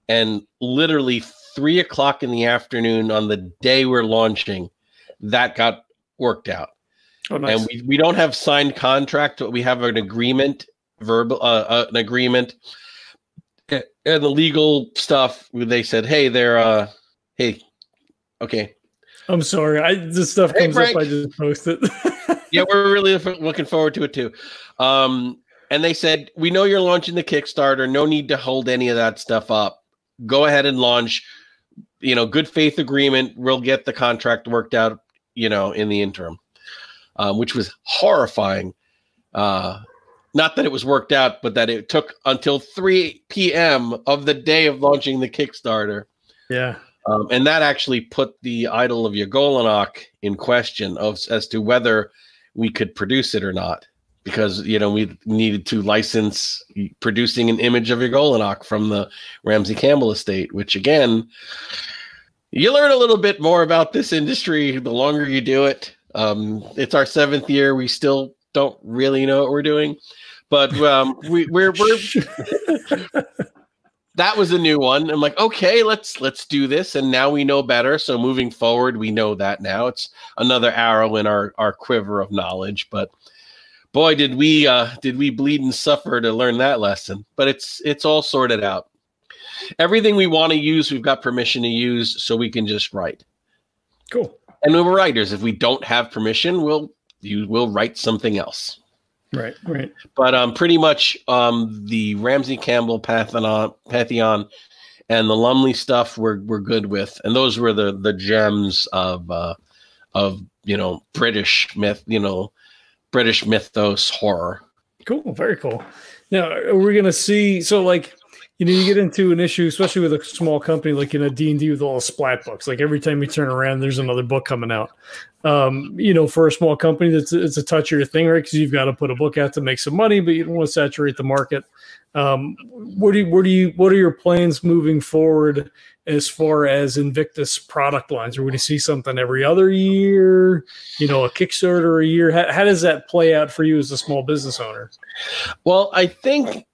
and literally three o'clock in the afternoon on the day we're launching, that got worked out. Oh, nice. And we, we don't have signed contract, but we have an agreement, verbal uh, uh, an agreement, and the legal stuff. They said, "Hey, they're uh, hey, okay, I'm sorry. I this stuff Hey, comes up. I just post it. yeah, we're really looking forward to it too. Um, and they said, we know you're launching the Kickstarter. No need to hold any of that stuff up. Go ahead and launch. You know, good faith agreement. We'll get the contract worked out. You know, in the interim, um, which was horrifying. Uh, not that it was worked out, but that it took until 3 p.m. of the day of launching the Kickstarter. yeah. Um, and that actually put the idol of Y'golonac in question of as to whether we could produce it or not, because you know we needed to license producing an image of Y'golonac from the Ramsey Campbell estate, which again, you learn a little bit more about this industry the longer you do it. Um, it's our seventh year; we still don't really know what we're doing, but um, we, we're we're that was a new one. I'm like, okay, let's let's do this, and now we know better. So moving forward, we know that now. It's another arrow in our our quiver of knowledge. But boy, did we uh, did we bleed and suffer to learn that lesson. But it's it's all sorted out. Everything we want to use, we've got permission to use, so we can just write. Cool. And we're writers. If we don't have permission, we'll you will write something else. Right. Right. but um, pretty much um, the Ramsey Campbell Pantheon, Pantheon and the Lumley stuff we're we're good with, and those were the the gems of uh, of you know British myth, you know British mythos horror. Cool. Very cool. Now, are we going to see? So, like, you know, you get into an issue, especially with a small company like in a D and D with all the splat books. Like every time you turn around, there's another book coming out. Um, you know, for a small company, that's it's a touchier thing, right? Because you've got to put a book out to make some money, but you don't want to saturate the market. Um, what do you, what do you, what are your plans moving forward as far as Invictus product lines? Or would to see something every other year? You know, a Kickstarter a year? How, how does that play out for you as a small business owner? Well, I think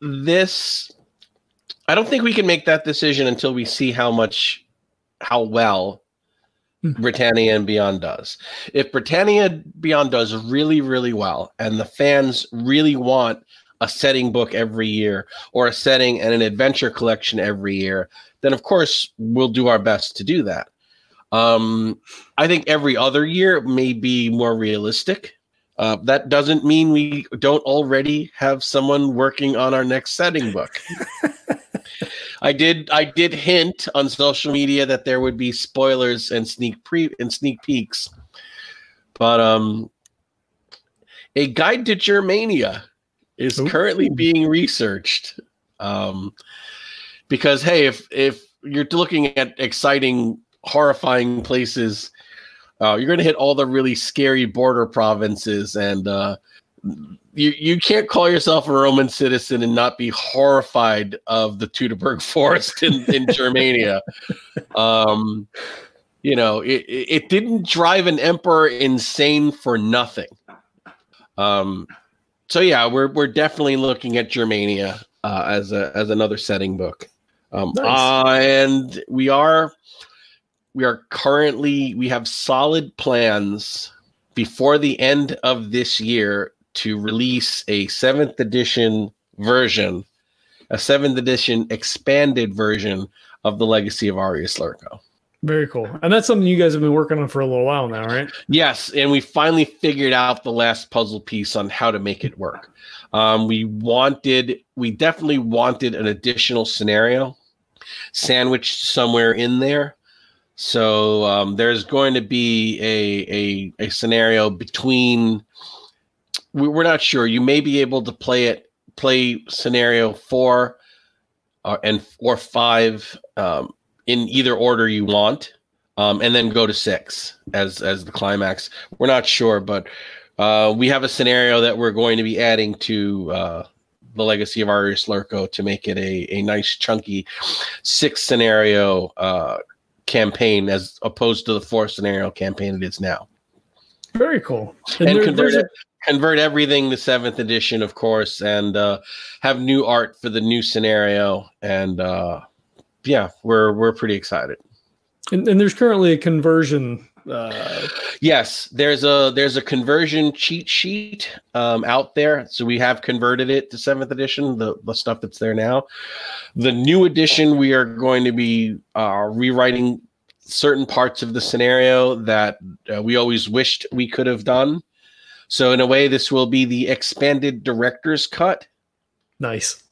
this I don't think we can make that decision until we see how much, how well hmm. Britannia and Beyond does. If Britannia Beyond does really, really well, and the fans really want a setting book every year or a setting and an adventure collection every year, then of course we'll do our best to do that. Um, I think every other year may be more realistic. Uh, that doesn't mean we don't already have someone working on our next setting book. I did I did hint on social media that there would be spoilers and sneak pre and sneak peeks. But um a guide to Germania is Ooh. currently being researched. Um because hey, if if you're looking at exciting, horrifying places, uh, you're going to hit all the really scary border provinces and uh, you you can't call yourself a Roman citizen and not be horrified of the Teutoburg Forest in, in Germania. Um, you know, it, it didn't drive an emperor insane for nothing. Um, so yeah, we're we're definitely looking at Germania uh, as a as another setting book. Um, nice. uh, and we are we are currently we have solid plans before the end of this year to release a seventh edition version, a seventh edition expanded version of the Legacy of Arrius Lurco. Very cool. And that's something you guys have been working on for a little while now, right? Yes. And we finally figured out the last puzzle piece on how to make it work. Um, we wanted, we definitely wanted an additional scenario sandwiched somewhere in there. So um, there's going to be a, a, a scenario between we're not sure. You may be able to play it, play scenario four uh, and or five um, in either order you want, um, and then go to six as as the climax. We're not sure, but uh, we have a scenario that we're going to be adding to uh, the Legacy of Arrius Lurco to make it a a nice chunky six scenario uh, campaign as opposed to the four scenario campaign it is now. Very cool. And, and there, convert, it, convert everything to seventh edition, of course, and uh, have new art for the new scenario. And uh, yeah, we're we're pretty excited. And, and there's currently a conversion. Uh... Yes, there's a there's a conversion cheat sheet um, out there. So we have converted it to seventh edition, the the stuff that's there now. The new edition, we are going to be uh, rewriting certain parts of the scenario that uh, we always wished we could have done. So in a way, this will be the expanded director's cut. Nice.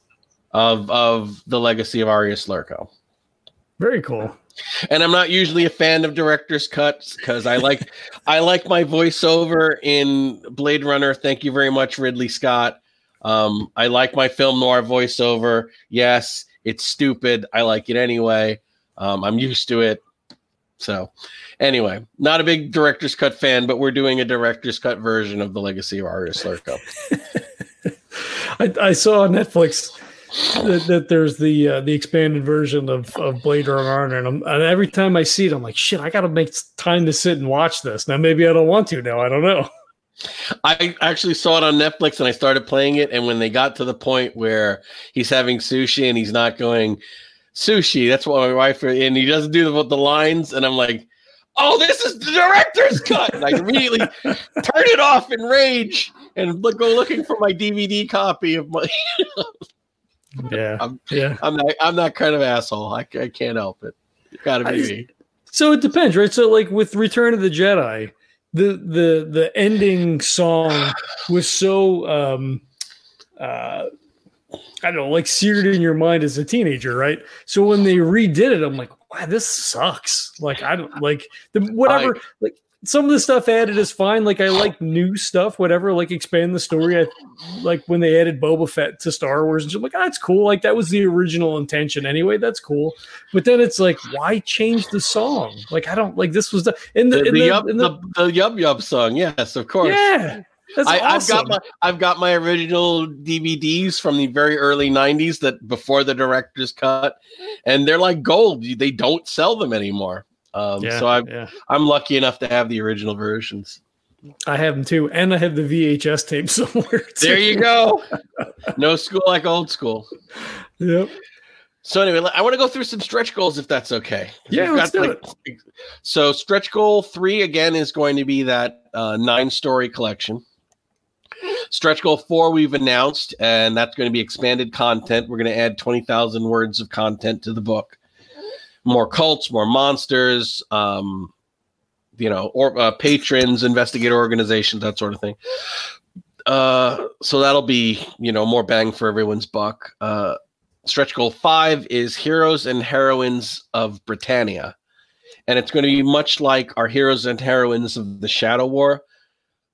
Of of the legacy of Arrius Lurco. Very cool. And I'm not usually a fan of director's cuts because I like I like my voiceover in Blade Runner. Thank you very much, Ridley Scott. Um, I like my film noir voiceover. Yes, it's stupid. I like it anyway. Um, I'm used to it. So, anyway, not a big director's cut fan, but we're doing a director's cut version of the Legacy of Arrius Lurco. I, I, saw on Netflix that, that there's the uh, the expanded version of, of Blade Runner, and, and, every time I see it, I'm like, shit, I got to make time to sit and watch this. Now, maybe I don't want to. Now, I don't know. I actually saw it on Netflix and I started playing it. And when they got to the point where he's having sushi and he's not going, sushi. That's what my wife and he doesn't do the, the lines, and I'm like, oh, this is the director's cut. And I immediately turn it off in rage and look, go looking for my DVD copy of my. yeah, I'm, yeah. I'm not. I'm that kind of asshole. I, I can't help it. it gotta be I, me. So it depends, right? So like with Return of the Jedi, the the the ending song was so um uh I don't know, like seared in your mind as a teenager, right? So when they redid it, I'm like, wow, this sucks. Like I don't like the whatever. I, like some of the stuff added is fine. Like I like new stuff, whatever. Like expand the story. I like when they added Boba Fett to Star Wars, and I'm like, oh, that's cool. Like that was the original intention anyway. That's cool. But then it's like, why change the song? Like I don't like this was the in the, The, in the, the, yub, in the- the, the yub yub song, yes, of course. yeah. That's I, I've awesome. got my I've got my original DVDs from the very early '90s that before the director's cut, and they're like gold. They don't sell them anymore. Um, yeah, so I'm yeah. I'm lucky enough to have the original versions. I have them too, and I have the VHS tape somewhere. Too. There you go. no school like old school. Yep. So anyway, I want to go through some stretch goals if that's okay. Yeah, We've let's got, do like, So stretch goal three again is going to be that uh, nine story collection. Stretch goal four we've announced, and that's going to be expanded content. We're going to add twenty thousand words of content to the book. More cults, more monsters, um, you know, or uh, patrons, investigator organizations, that sort of thing. Uh, so that'll be you know more bang for everyone's buck. Uh, stretch goal five is heroes and heroines of Britannia. And it's going to be much like our heroes and heroines of the Shadow War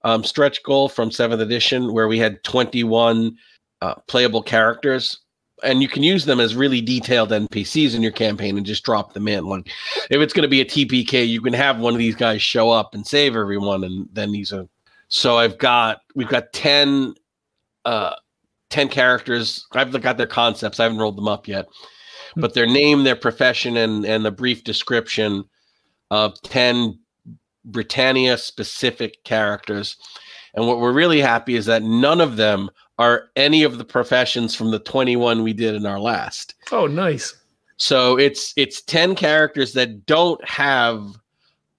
um, stretch goal from seventh edition, where we had 21 uh, playable characters. And you can use them as really detailed NPCs in your campaign and just drop them in. Like if it's going to be a TPK, you can have one of these guys show up and save everyone, and then these are. So I've got we've got 10 uh 10 characters. I've got their concepts. I haven't rolled them up yet. But their name, their profession, and and the brief description of 10 Britannia specific characters. And what we're really happy is that none of them are any of the professions from the 21 we did in our last. Oh, nice. So it's it's 10 characters that don't have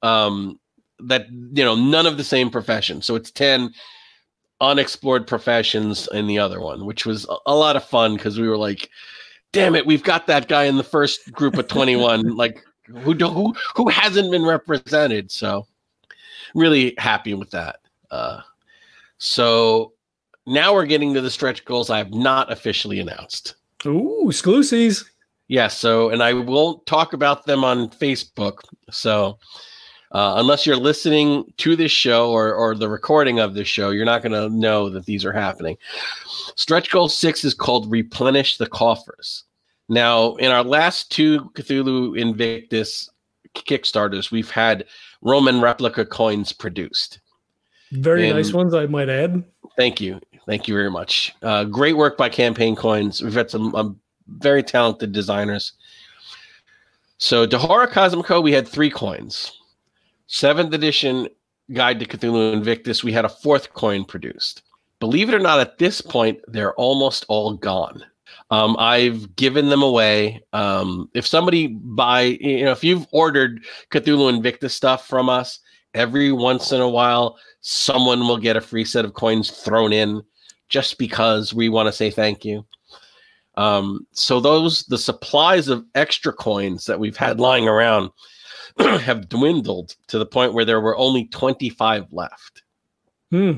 um that you know none of the same profession. So it's 10 unexplored professions in the other one, which was a, lot of fun because we were like, damn it, we've got that guy in the first group of 21 like who do, who who hasn't been represented. So really happy with that. Uh so now we're getting to the stretch goals I have not officially announced. Ooh, exclusives. Yeah, so and I won't talk about them on Facebook. So uh, unless you're listening to this show or or the recording of this show, you're not going to know that these are happening. Stretch goal six is called replenish the coffers. Now, in our last two Cthulhu Invictus Kickstarters, we've had Roman replica coins produced. Very And- nice ones, I might add. Thank you. Thank you very much. Uh, great work by Campaign Coins. We've had some um, very talented designers. So, De Horrore Cosmico, we had three coins. Seventh edition Guide to Cthulhu Invictus, we had a fourth coin produced. Believe it or not, at this point, they're almost all gone. Um, I've given them away. Um, if somebody buy, you know, if you've ordered Cthulhu Invictus stuff from us, every once in a while, someone will get a free set of coins thrown in just because we want to say thank you. Um, so those the supplies of extra coins that we've had lying around have dwindled to the point where there were only 25 left. Hmm.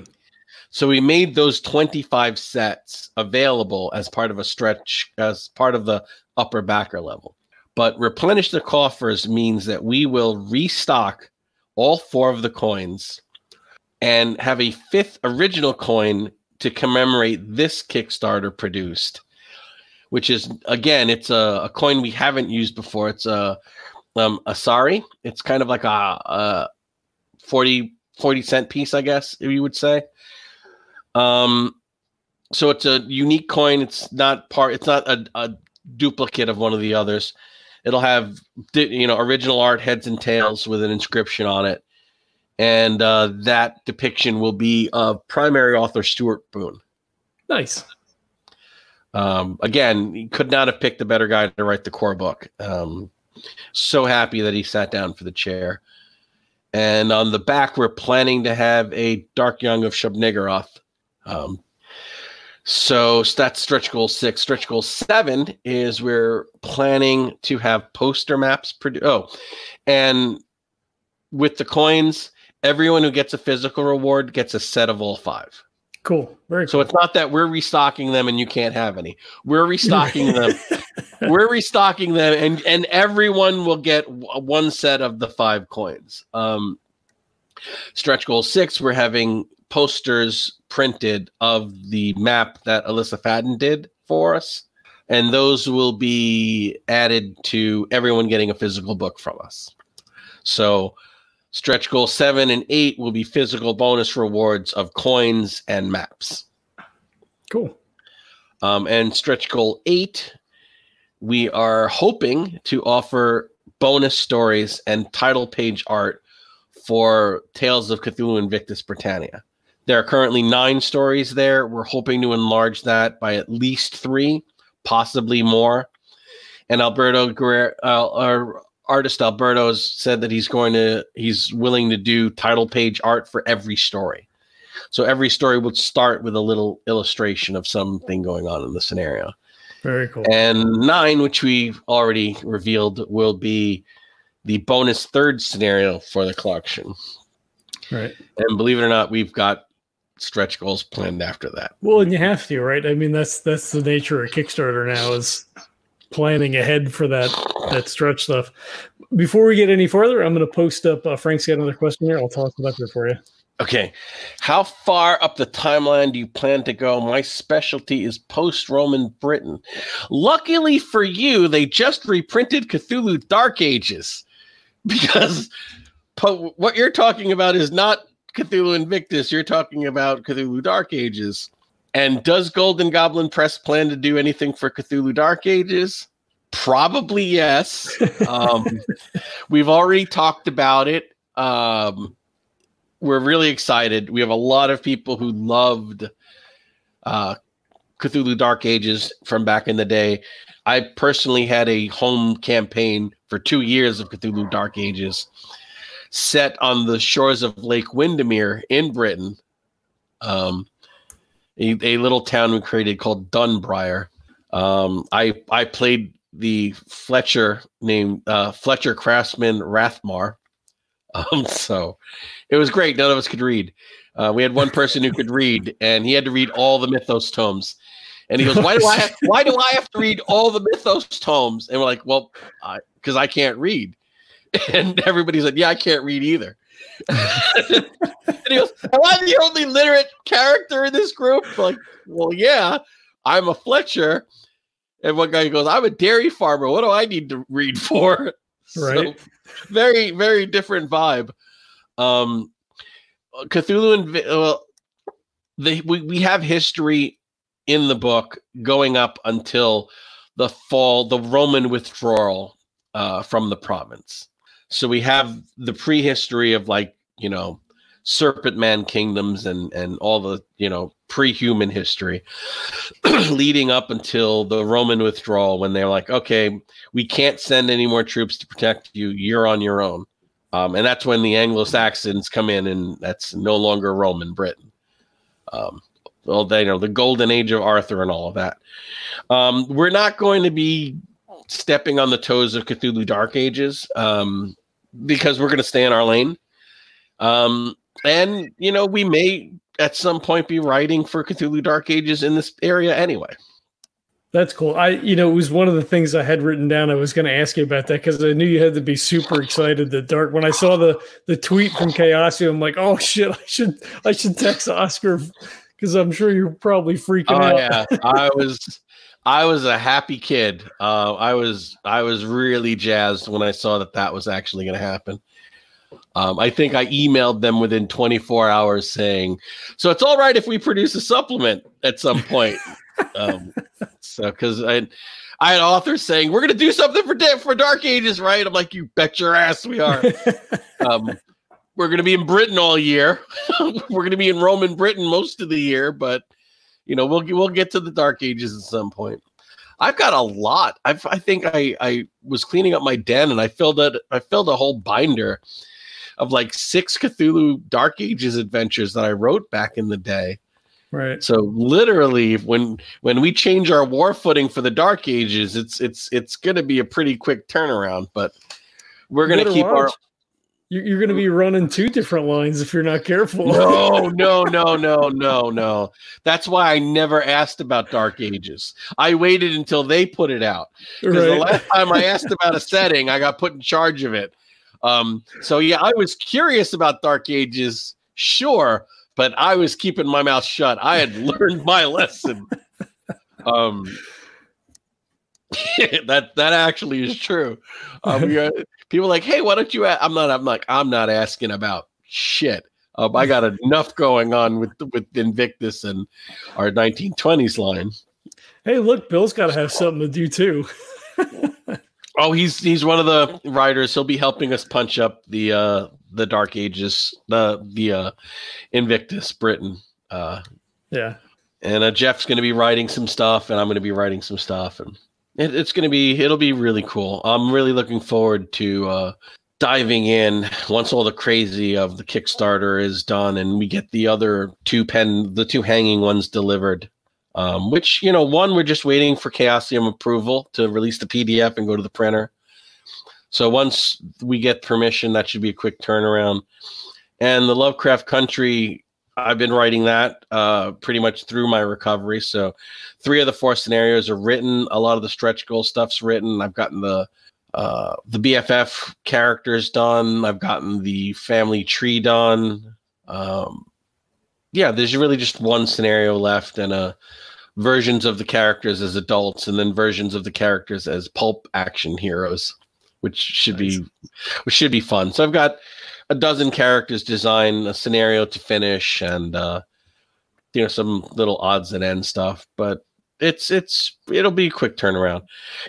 So we made those 25 sets available as part of a stretch, as part of the upper backer level. But replenish the coffers means that we will restock all four of the coins and have a fifth original coin to commemorate this Kickstarter produced, which is again, it's a, a coin we haven't used before. It's a um, Asari. It's kind of like a, a 40, 40 cent piece, I guess you would say. Um, so it's a unique coin. It's not part. It's not a, a duplicate of one of the others. It'll have you know original art, heads and tails with an inscription on it, and uh, that depiction will be of primary author Stuart Boone. Nice. Um, again, he could not have picked a better guy to write the core book. Um, so happy that he sat down for the chair. And on the back, we're planning to have a Dark Young of Shub-Niggurath. Um, so that's stretch goal six. Stretch goal seven is we're planning to have poster maps produced. Oh, and with the coins, everyone who gets a physical reward gets a set of all five. Cool. Very So cool. it's not that we're restocking them and you can't have any. We're restocking them. We're restocking them, and and everyone will get one set of the five coins. Um, Stretch goal six, we're having posters printed of the map that Alyssa Faden did for us. And those will be added to everyone getting a physical book from us. So stretch goal seven and eight will be physical bonus rewards of coins and maps. Cool. Um, and stretch goal eight, we are hoping to offer bonus stories and title page art for Tales of Cthulhu Invictus Britannia. There are currently nine stories there. We're hoping to enlarge that by at least three, possibly more. And Alberto Guerrero, uh, our artist Alberto has said that he's going to, he's willing to do title page art for every story. So every story would start with a little illustration of something going on in the scenario. Very cool. And nine, which we've already revealed, will be the bonus third scenario for the collection. Right. And believe it or not, we've got stretch goals planned after that. Well, and you have to, right? I mean, that's that's the nature of Kickstarter now is planning ahead for that that stretch stuff. Before we get any further, I'm going to post up. Uh, Frank's got another question here. I'll toss it up here for you. Okay. How far up the timeline do you plan to go? My specialty is post Roman Britain. Luckily for you, they just reprinted Cthulhu Dark Ages because po- what you're talking about is not Cthulhu Invictus. You're talking about Cthulhu Dark Ages. And does Golden Goblin Press plan to do anything for Cthulhu Dark Ages? Probably yes. Um, we've already talked about it. Um, we're really excited. We have a lot of people who loved uh, Cthulhu Dark Ages from back in the day. I personally had a home campaign for two years of Cthulhu Dark Ages set on the shores of Lake Windermere in Britain. Um, a, a little town we created called Dunbriar. Um, I I played the Fletcher named uh, Fletcher Craftsman Rathmar. Um, so it was great. None of us could read. Uh, we had one person who could read, and he had to read all the Mythos tomes. And he goes, "Why do I? Have, why do I have to read all the Mythos tomes?" And we're like, "Well, because I, I can't read." And everybody said, "Yeah, I can't read either." and he goes, "Am I the only literate character in this group?" Like, well, yeah, I'm a Fletcher. And one guy goes, "I'm a dairy farmer. What do I need to read for?" Right. So, very, very different vibe. Um, Cthulhu and well, they we, we have history in the book going up until the fall, the Roman withdrawal uh, from the province. So we have the prehistory of like you know serpent man kingdoms and and all the you know pre-human history leading up until the roman withdrawal when they're like okay we can't send any more troops to protect you. You're on your own. Um, and that's when the anglo-saxons come in and that's no longer roman britain. Um, well they you know the golden age of arthur and all of that. Um, we're not going to be stepping on the toes of cthulhu dark ages um, because we're going to stay in our lane um, and you know, we may at some point be writing for Cthulhu Dark Ages in this area anyway. That's cool. I, you know, it was one of the things I had written down. I was going to ask you about that because I knew you had to be super excited that Dark. When I saw the the tweet from Chaosium, I'm like, oh shit, I should I should text Oscar because I'm sure you're probably freaking oh, out. yeah, I was. I was a happy kid. Uh, I was I was really jazzed when I saw that that was actually going to happen. Um, I think I emailed them within 24 hours saying, "So it's all right if we produce a supplement at some point." um, so because I, I had authors saying we're going to do something for for Dark Ages, right? I'm like, you bet your ass we are. um, we're going to be in Britain all year. we're going to be in Roman Britain most of the year, but you know we'll we'll get to the Dark Ages at some point. I've got a lot. I've, I think I I was cleaning up my den and I filled it. I filled a whole binder of like six Cthulhu Dark Ages adventures that I wrote back in the day. Right. So literally, when when we change our war footing for the Dark Ages, it's it's it's going to be a pretty quick turnaround. But we're going to keep watch. our. You're going to be running two different lines if you're not careful. No, no, no, no, no, no. That's why I never asked about Dark Ages. I waited until they put it out. Because right. the last time I asked about a setting, I got put in charge of it. Um, so yeah, I was curious about Dark Ages, sure, but I was keeping my mouth shut. I had learned my lesson. Um, that that actually is true. Um, people like, hey, why don't you? i I'm not. I'm like, I'm not asking about shit. Um, I got enough going on with with Invictus and our 1920s line. Hey, look, Bill's got to have something to do too. oh, he's he's one of the writers. He'll be helping us punch up the uh the Dark Ages, the the uh Invictus Britain. Uh, yeah. And uh, Jeff's going to be writing some stuff, and I'm going to be writing some stuff, and it, it's going to be it'll be really cool. I'm really looking forward to uh, diving in once all the crazy of the Kickstarter is done, and we get the other two pen the two hanging ones delivered. Um, which you know, one we're just waiting for Chaosium approval to release the PDF and go to the printer. So once we get permission, that should be a quick turnaround. And the Lovecraft Country I've been writing that uh, pretty much through my recovery. So, three of the four scenarios are written. A lot of the stretch goal stuff's written. I've gotten the uh, the BFF characters done. I've gotten the family tree done. Um, yeah, there's really just one scenario left, and uh, versions of the characters as adults, and then versions of the characters as pulp action heroes, which should nice. be which should be fun. So I've got a dozen characters design, a scenario to finish, and uh, you know some little odds and end stuff. But it's it's it'll be a quick turnaround.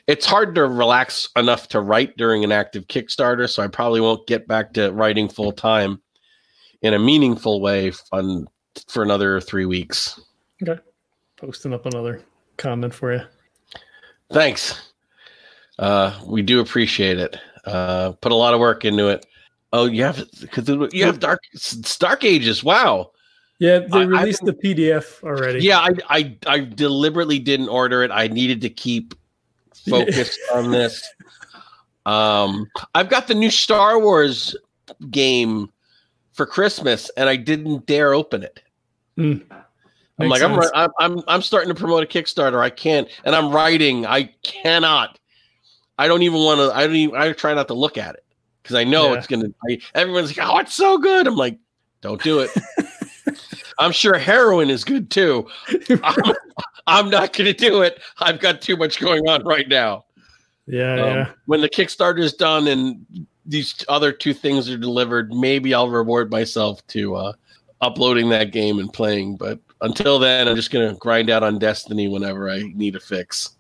It's hard to relax enough to write during an active Kickstarter, so I probably won't get back to writing full time in a meaningful way on for another three weeks. Okay, posting up another comment for you. Thanks. Uh, we do appreciate it. Uh, put a lot of work into it. Oh, you have because you have dark Dark Ages. Wow. Yeah, they released I, the PDF already. Yeah, I, I I deliberately didn't order it. I needed to keep focused on this. Um, I've got the new Star Wars game for Christmas, and I didn't dare open it. Mm. I'm like, I'm, I'm I'm I'm starting to promote a Kickstarter. I can't, and I'm writing. I cannot. I don't even want to. I don't even. I try not to look at it because I know yeah. it's gonna. I, everyone's like, "Oh, it's so good." I'm like, "Don't do it." I'm sure heroin is good too. I'm, I'm not going to do it. I've got too much going on right now. Yeah, um, yeah. When the Kickstarter is done and these other two things are delivered, maybe I'll reward myself to uh, uploading that game and playing. But until then, I'm just going to grind out on Destiny whenever I need a fix.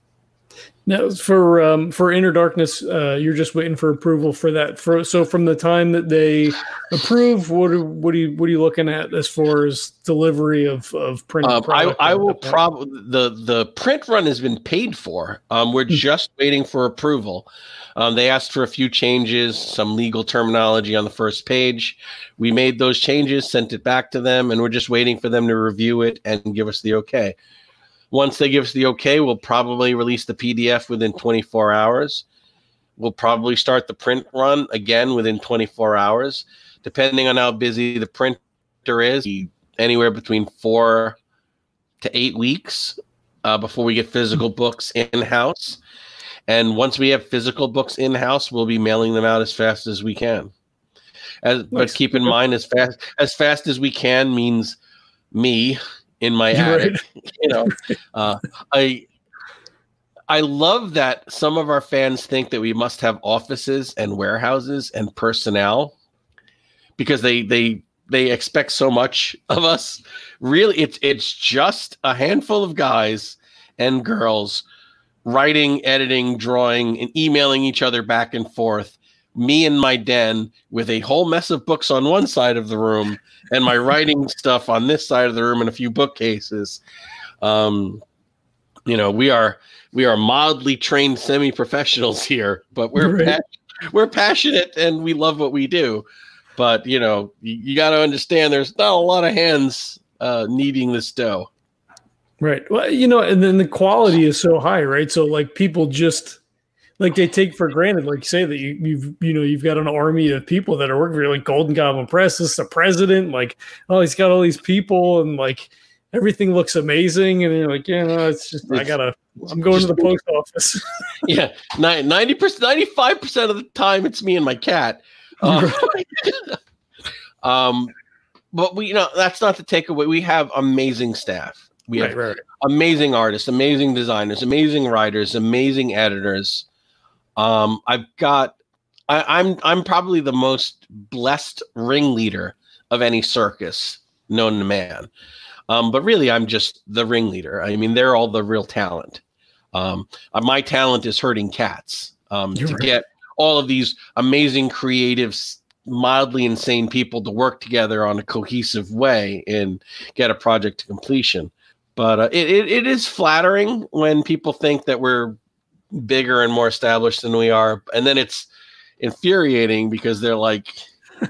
Now, for um, for Inner Darkness, uh, you're just waiting for approval for that. For so from the time that they approve, what are, what are you what are you looking at as far as delivery of of print? Um, I I will probably the the print run has been paid for. Um, we're hmm. just waiting for approval. Um, they asked for a few changes, some legal terminology on the first page. We made those changes, sent it back to them, and we're just waiting for them to review it and give us the okay. Once they give us the okay, we'll probably release the PDF within 24 hours. We'll probably start the print run again within 24 hours, depending on how busy the printer is. Anywhere between four to eight weeks uh, before we get physical books in house. And once we have physical books in house, we'll be mailing them out as fast as we can. As, nice. But keep in mind, as fast as fast as we can means me in my attic. Right. You know, uh, I I love that some of our fans think that we must have offices and warehouses and personnel because they they they expect so much of us. Really, it's it's just a handful of guys and girls writing, editing, drawing, and emailing each other back and forth. Me in my den with a whole mess of books on one side of the room and my writing stuff on this side of the room and a few bookcases. Um, you know, we are we are mildly trained semi-professionals here, but we're right. pa- we're passionate and we love what we do. But you know, you, you got to understand there's not a lot of hands uh, needing this dough. Right. Well, you know, and then the quality is so high, right? So like people just like they take for granted, like say that you, you've you know you've got an army of people that are working for you, like Golden Goblin Press. This is the president, like oh he's got all these people and like everything looks amazing, and you're like yeah, no, it's just it's, I gotta I'm going to the post office. yeah, ninety percent, ninety five percent of the time it's me and my cat. Um, um, but we, you know, that's not the takeaway. We have amazing staff. We have right, right. amazing artists, amazing designers, amazing writers, amazing editors. Um, I've got, I, I'm, I'm probably the most blessed ringleader of any circus known to man. Um, but really, I'm just the ringleader. I mean, they're all the real talent. Um, uh, my talent is herding cats um, to right. get all of these amazing, creative, mildly insane people to work together on a cohesive way and get a project to completion. But uh, it, it, it is flattering when people think that we're bigger and more established than we are. And then it's infuriating because they're like,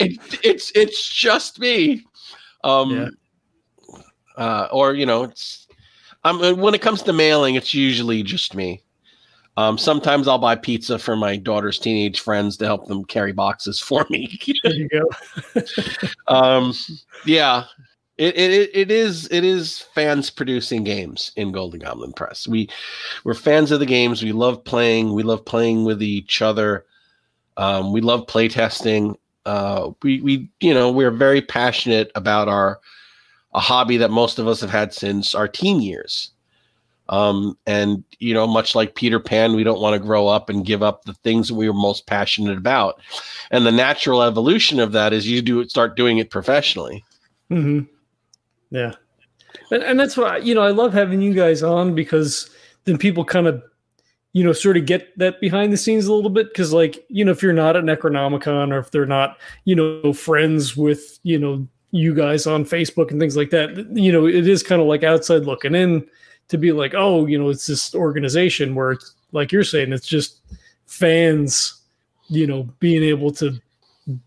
it, it's it's just me. Um, Yeah. uh, or you know, it's um, when it comes to mailing, it's usually just me. Um, sometimes I'll buy pizza for my daughter's teenage friends to help them carry boxes for me. There you go. um, yeah, it, it it is it is fans producing games in Golden Goblin Press. We we're fans of the games. We love playing. We love playing with each other. Um, we love playtesting. Uh, we we you know we're very passionate about our a hobby that most of us have had since our teen years. Um, and you know, much like Peter Pan, we don't want to grow up and give up the things that we were most passionate about. And the natural evolution of that is you do start doing it professionally. hmm Yeah, and, and that's why you know I love having you guys on because then people kind of you know sort of get that behind the scenes a little bit because like you know if you're not at Necronomicon or if they're not you know friends with you know you guys on Facebook and things like that you know it is kind of like outside looking in to be like oh you know it's this organization where like you're saying it's just fans you know being able to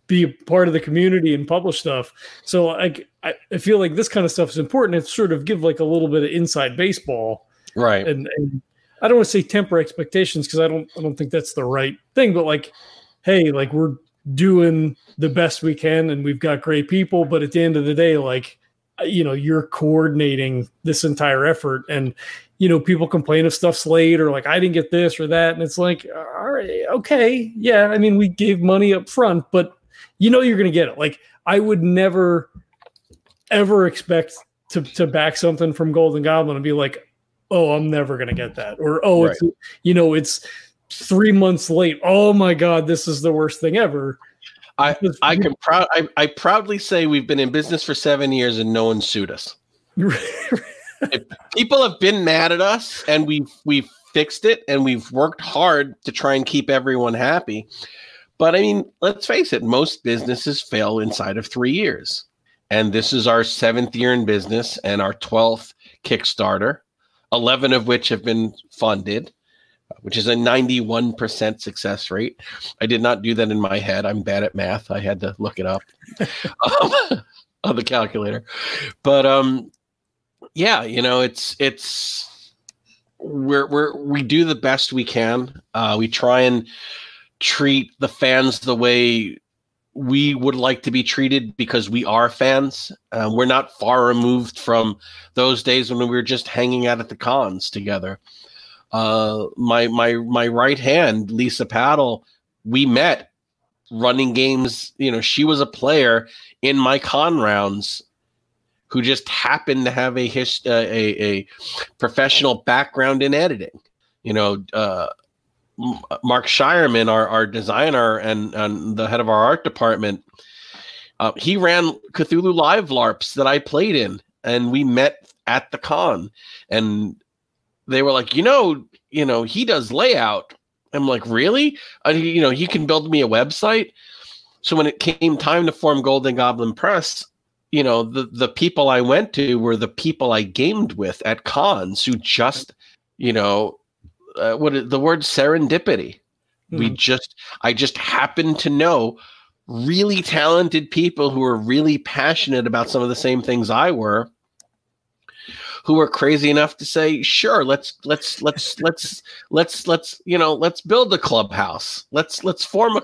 be a part of the community and publish stuff. So I, I feel like this kind of stuff is important. To sort of give like a little bit of inside baseball. Right. and, and I don't want to say temper expectations because I don't I don't think that's the right thing, but like, hey, like we're doing the best we can and we've got great people, but at the end of the day, like you know, you're coordinating this entire effort. And you know, people complain if stuff's late or like I didn't get this or that. And it's like, all right, okay. Yeah. I mean, we gave money up front, but you know you're gonna get it. Like I would never ever expect to to back something from Golden Goblin and be like, oh, I'm never gonna get that, or oh, it's you know, it's three months late. Oh my god, this is the worst thing ever. I I can proud I, I proudly say we've been in business for seven years and no one sued us. People have been mad at us and we've we've fixed it and we've worked hard to try and keep everyone happy. But I mean, let's face it, most businesses fail inside of three years. And this is our seventh year in business and our 12th Kickstarter, 11 of which have been funded, which is a 91% success rate. I did not do that in my head. I'm bad at math. I had to look it up um, on the calculator. But um, yeah, you know, it's it's we're we're we do the best we can. Uh, we try and treat the fans the way we would like to be treated because we are fans. Uh, we're not far removed from those days when we were just hanging out at the cons together. Uh, my my my right hand, Lisa Padol, we met running games. You know, she was a player in my con rounds who just happened to have a uh, a a professional background in editing. You know, uh, Mark Shireman, our, our designer and, and the head of our art department, uh, he ran Cthulhu Live LARPs that I played in, and we met at the con, and they were like, you know, you know, he does layout. I'm like, really? Uh, you know, he can build me a website. So when it came time to form Golden Goblin Press, you know, the the people I went to were the people I gamed with at cons who just, you know, uh, what the word serendipity. We Mhm. just, I just happened to know really talented people who were really passionate about some of the same things I were, who were crazy enough to say, "Sure, let's let's let's let's let's let's you know let's build a clubhouse. Let's let's form a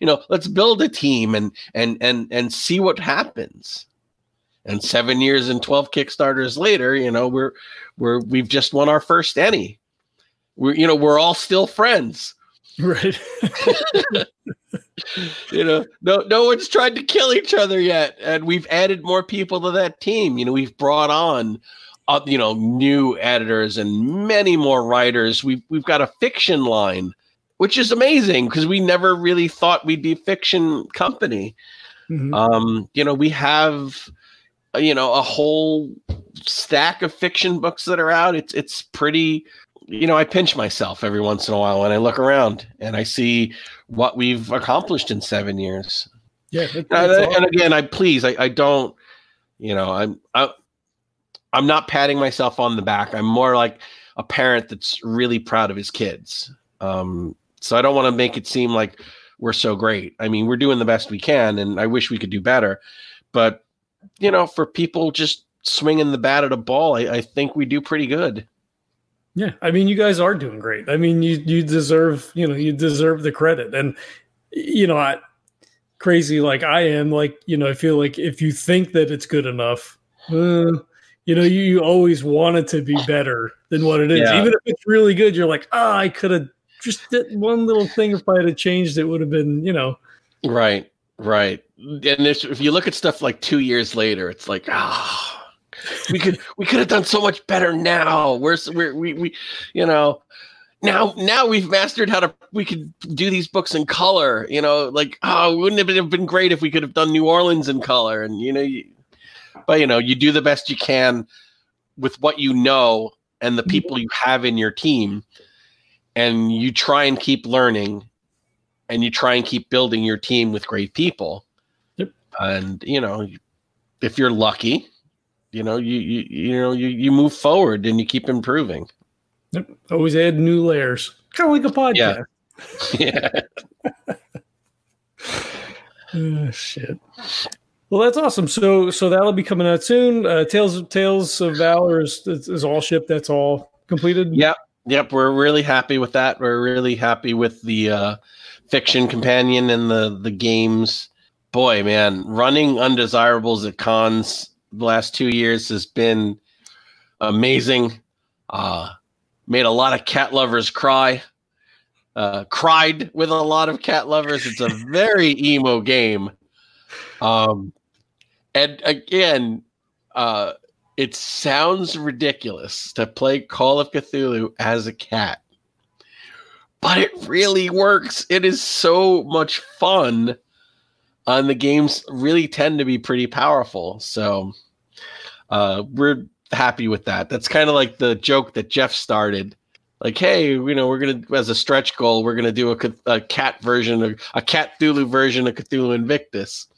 you know let's build a team and and and and see what happens." And seven years and twelve Kickstarters later, you know we're we're we've just won our first any we're you know we're all still friends Right. you know, no no one's tried to kill each other yet, and we've added more people to that team. You know, we've brought on, uh, you know, new editors and many more writers. We've we've got a fiction line, which is amazing because we never really thought we'd be a fiction company. Mm-hmm. Um, you know, we have, you know, a whole stack of fiction books that are out. It's it's pretty you know, I pinch myself every once in a while when I look around and I see what we've accomplished in seven years. Yeah, and, and, again, I please, I, I don't, you know, I'm, I, I'm not patting myself on the back. I'm more like a parent that's really proud of his kids. Um, so I don't want to make it seem like we're so great. I mean, we're doing the best we can, and I wish we could do better. But you know, for people just swinging the bat at a ball, I, I think we do pretty good. Yeah, I mean, you guys are doing great. I mean, you you deserve you know you deserve the credit, and you know, I, crazy like I am, like you know, I feel like if you think that it's good enough, uh, you know, you, you always want it to be better than what it is. Yeah. Even if it's really good, you're like, ah, oh, I could have just did one little thing. If I had changed, it would have been, you know, right, right. And if you look at stuff like two years later, it's like, ah. Oh we could we could have done so much better now. We're, we're we we you know now now we've mastered how to we could do these books in color. You know, like oh, wouldn't it have been great if we could have done New Orleans in color? And you know, you, but you know, you do the best you can with what you know and the people you have in your team, and you try and keep learning, and you try and keep building your team with great people. Yep. And you know, if you're lucky, you know you you you know you you move forward and you keep improving. Yep. always add new layers. Kind of like a podcast. Yeah, yeah. oh, shit. Well that's awesome. So so that'll be coming out soon. Uh tales of tales of valor is, is all shipped. That's all completed? Yep. Yep. We're really happy with that. We're really happy with the uh fiction companion and the the games boy man running undesirables at cons the last two years has been amazing. Uh, made a lot of cat lovers cry. Uh, cried with a lot of cat lovers. It's a very emo game. Um, and again, uh, it sounds ridiculous to play Call of Cthulhu as a cat, but it really works. It is so much fun and the games really tend to be pretty powerful. So uh, we're happy with that. That's kind of like the joke that Jeff started. Like, hey, you know, we're gonna as a stretch goal, we're gonna do a, a cat version, of a cat Cthulhu version of Cthulhu Invictus,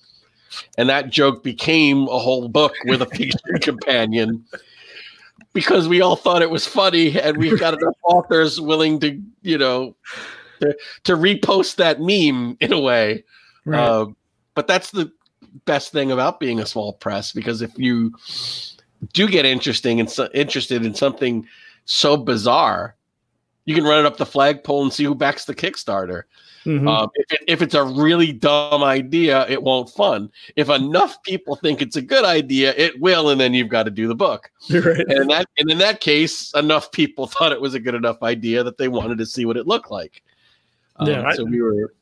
and that joke became a whole book with a featured companion because we all thought it was funny, and we've got enough authors willing to, you know, to, to repost that meme in a way. Right. Uh, but that's the best thing about being a small press because if you do get interesting and so, interested in something so bizarre, you can run it up the flagpole and see who backs the Kickstarter. Mm-hmm. Um, if, it, if, it's a really dumb idea, it won't fun. If enough people think it's a good idea, it will, and then you've got to do the book. Right. And in that and in that case, enough people thought it was a good enough idea that they wanted to see what it looked like. Um, yeah, so I, we were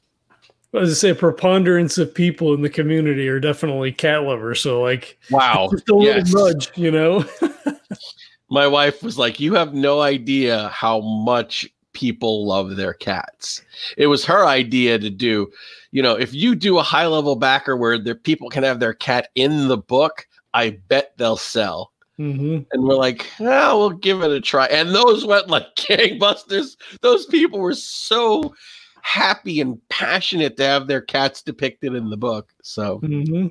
as I say, a preponderance of people in the community are definitely cat lovers. So, like, wow, just a yes. little nudge, you know. My wife was like, "You have no idea how much people love their cats." It was her idea to do. You know, if you do a high level backer where the people can have their cat in the book, I bet they'll sell. Mm-hmm. And we're like, oh, we'll give it a try. And those went like gangbusters. Those people were so happy and passionate to have their cats depicted in the book. So, mm-hmm.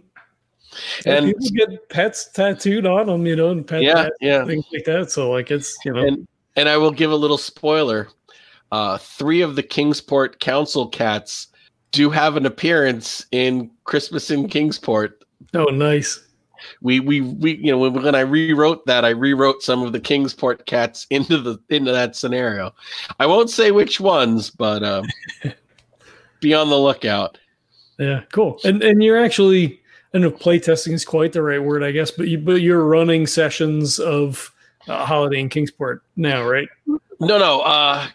and, and, people get pets tattooed on them, you know, and pet yeah, yeah, things like that. So, like, it's you know, and, and I will give a little spoiler. Uh, three of the Kingsport Council cats do have an appearance in Christmas in Kingsport. Oh, nice we we we you know when, when I rewrote that, I rewrote some of the Kingsport cats into the into that scenario. I won't say which ones, but um, be on the lookout. Yeah, cool. And and you're actually I don't know playtesting is quite the right word, I guess, but you but you're running sessions of uh, Holiday in Kingsport now, right? No, no. Uh,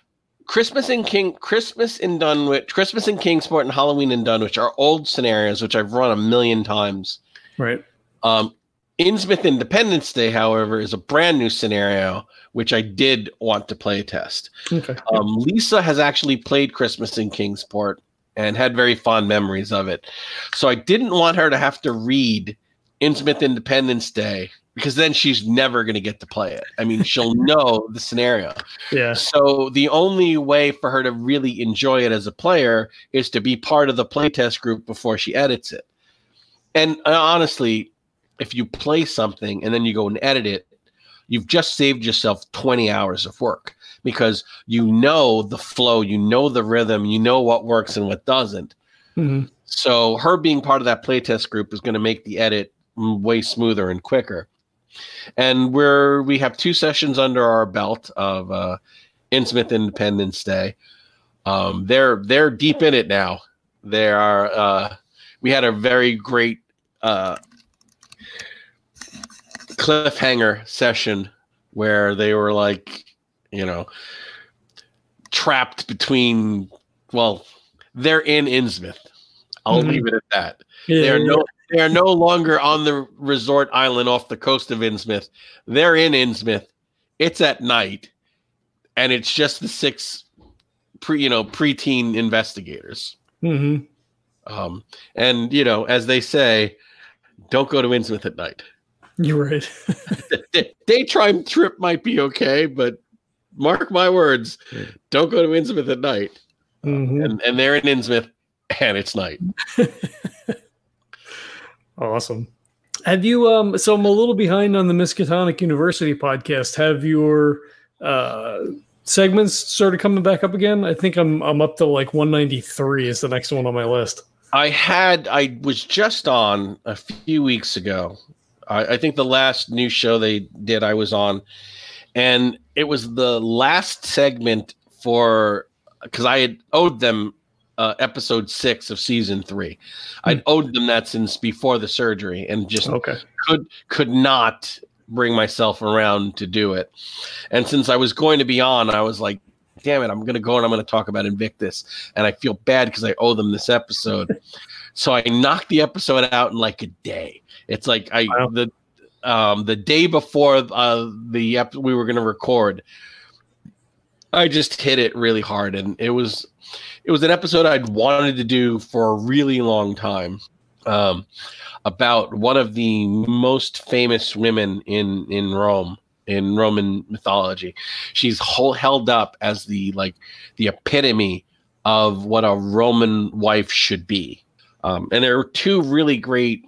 Christmas in King, Christmas in Dunwich, Christmas in Kingsport, and Halloween in Dunwich are old scenarios which I've run a million times. Right. Um, Innsmouth Independence Day, however, is a brand new scenario which I did want to play test. Okay. Um, Lisa has actually played Christmas in Kingsport and had very fond memories of it. So I didn't want her to have to read Innsmouth Independence Day because then she's never going to get to play it. I mean, she'll know the scenario. Yeah. So the only way for her to really enjoy it as a player is to be part of the playtest group before she edits it. And uh, honestly, if you play something and then you go and edit it, you've just saved yourself 20 hours of work because you know the flow, you know the rhythm, you know what works and what doesn't. Mhm. So her being part of that playtest group is going to make the edit way smoother and quicker. And we're we have two sessions under our belt of uh, Innsmouth Independence Day. Um, they're they're deep in it now. They are. Uh, we had a very great uh, cliffhanger session where they were like, you know, trapped between. Well, they're in Innsmouth. I'll Mhm. leave it at that. Yeah, They are no they are no longer on the resort island off the coast of Innsmouth. They're in Innsmouth. It's at night, and it's just the six pre you know preteen investigators. Mhm. Um, and you know, as they say, don't go to Innsmouth at night. You're right. Day- Daytime trip might be okay, but mark my words, don't go to Innsmouth at night. Mhm. And and they're in Innsmouth, and it's night. Awesome. Have you um so I'm a little behind on the Miskatonic University podcast. Have your uh segments started coming back up again? I think I'm I'm up to like 193 is the next one on my list. I had I was just on a few weeks ago. I, I think the last new show they did I was on, and it was the last segment for because I had owed them uh, episode six of season three. I'd owed them that since before the surgery, and just Okay. could could not bring myself around to do it. And since I was going to be on, I was like, damn it, I'm gonna go and I'm gonna talk about Invictus. And I feel bad because I owe them this episode. so I knocked the episode out in like a day. It's like I Wow. the um the day before uh the ep- we were gonna record, I just hit it really hard and it was it was an episode I'd wanted to do for a really long time. Um about one of the most famous women in in Rome in Roman mythology. She's whole, held up as the like the epitome of what a Roman wife should be. Um, and there are two really great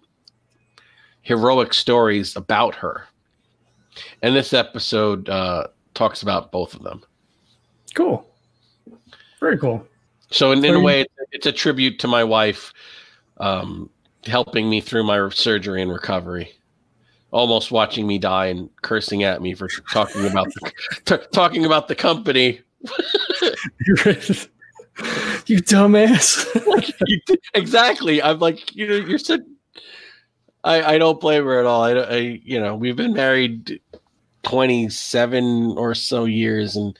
heroic stories about her. And this episode uh, talks about both of them. Cool. Very cool. So in, in a way, it's, a tribute to my wife, um, helping me through my surgery and recovery. Almost watching me die and cursing at me for talking about the t- talking about the company. You dumbass. You did- exactly. I'm like, you know, you're so. I I don't blame her at all. I, I you know we've been married twenty seven or so years, and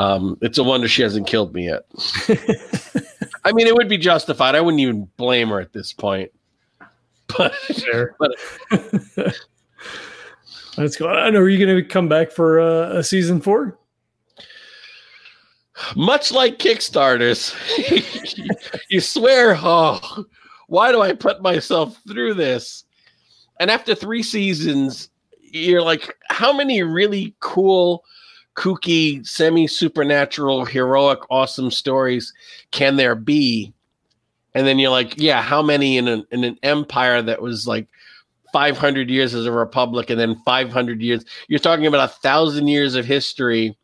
um, it's a wonder she hasn't killed me yet. I mean, it would be justified. I wouldn't even blame her at this point. But Fair. But- That's cool. I know. Are you going to come back for uh, a season four? much like Kickstarters, you swear, oh, why do I put myself through this? And after three seasons, you're like, how many really cool, kooky, semi supernatural, heroic, awesome stories can there be? And then you're like, yeah, how many in an, in an empire that was like 500 years as a republic and then 500 years? You're talking about a thousand years of history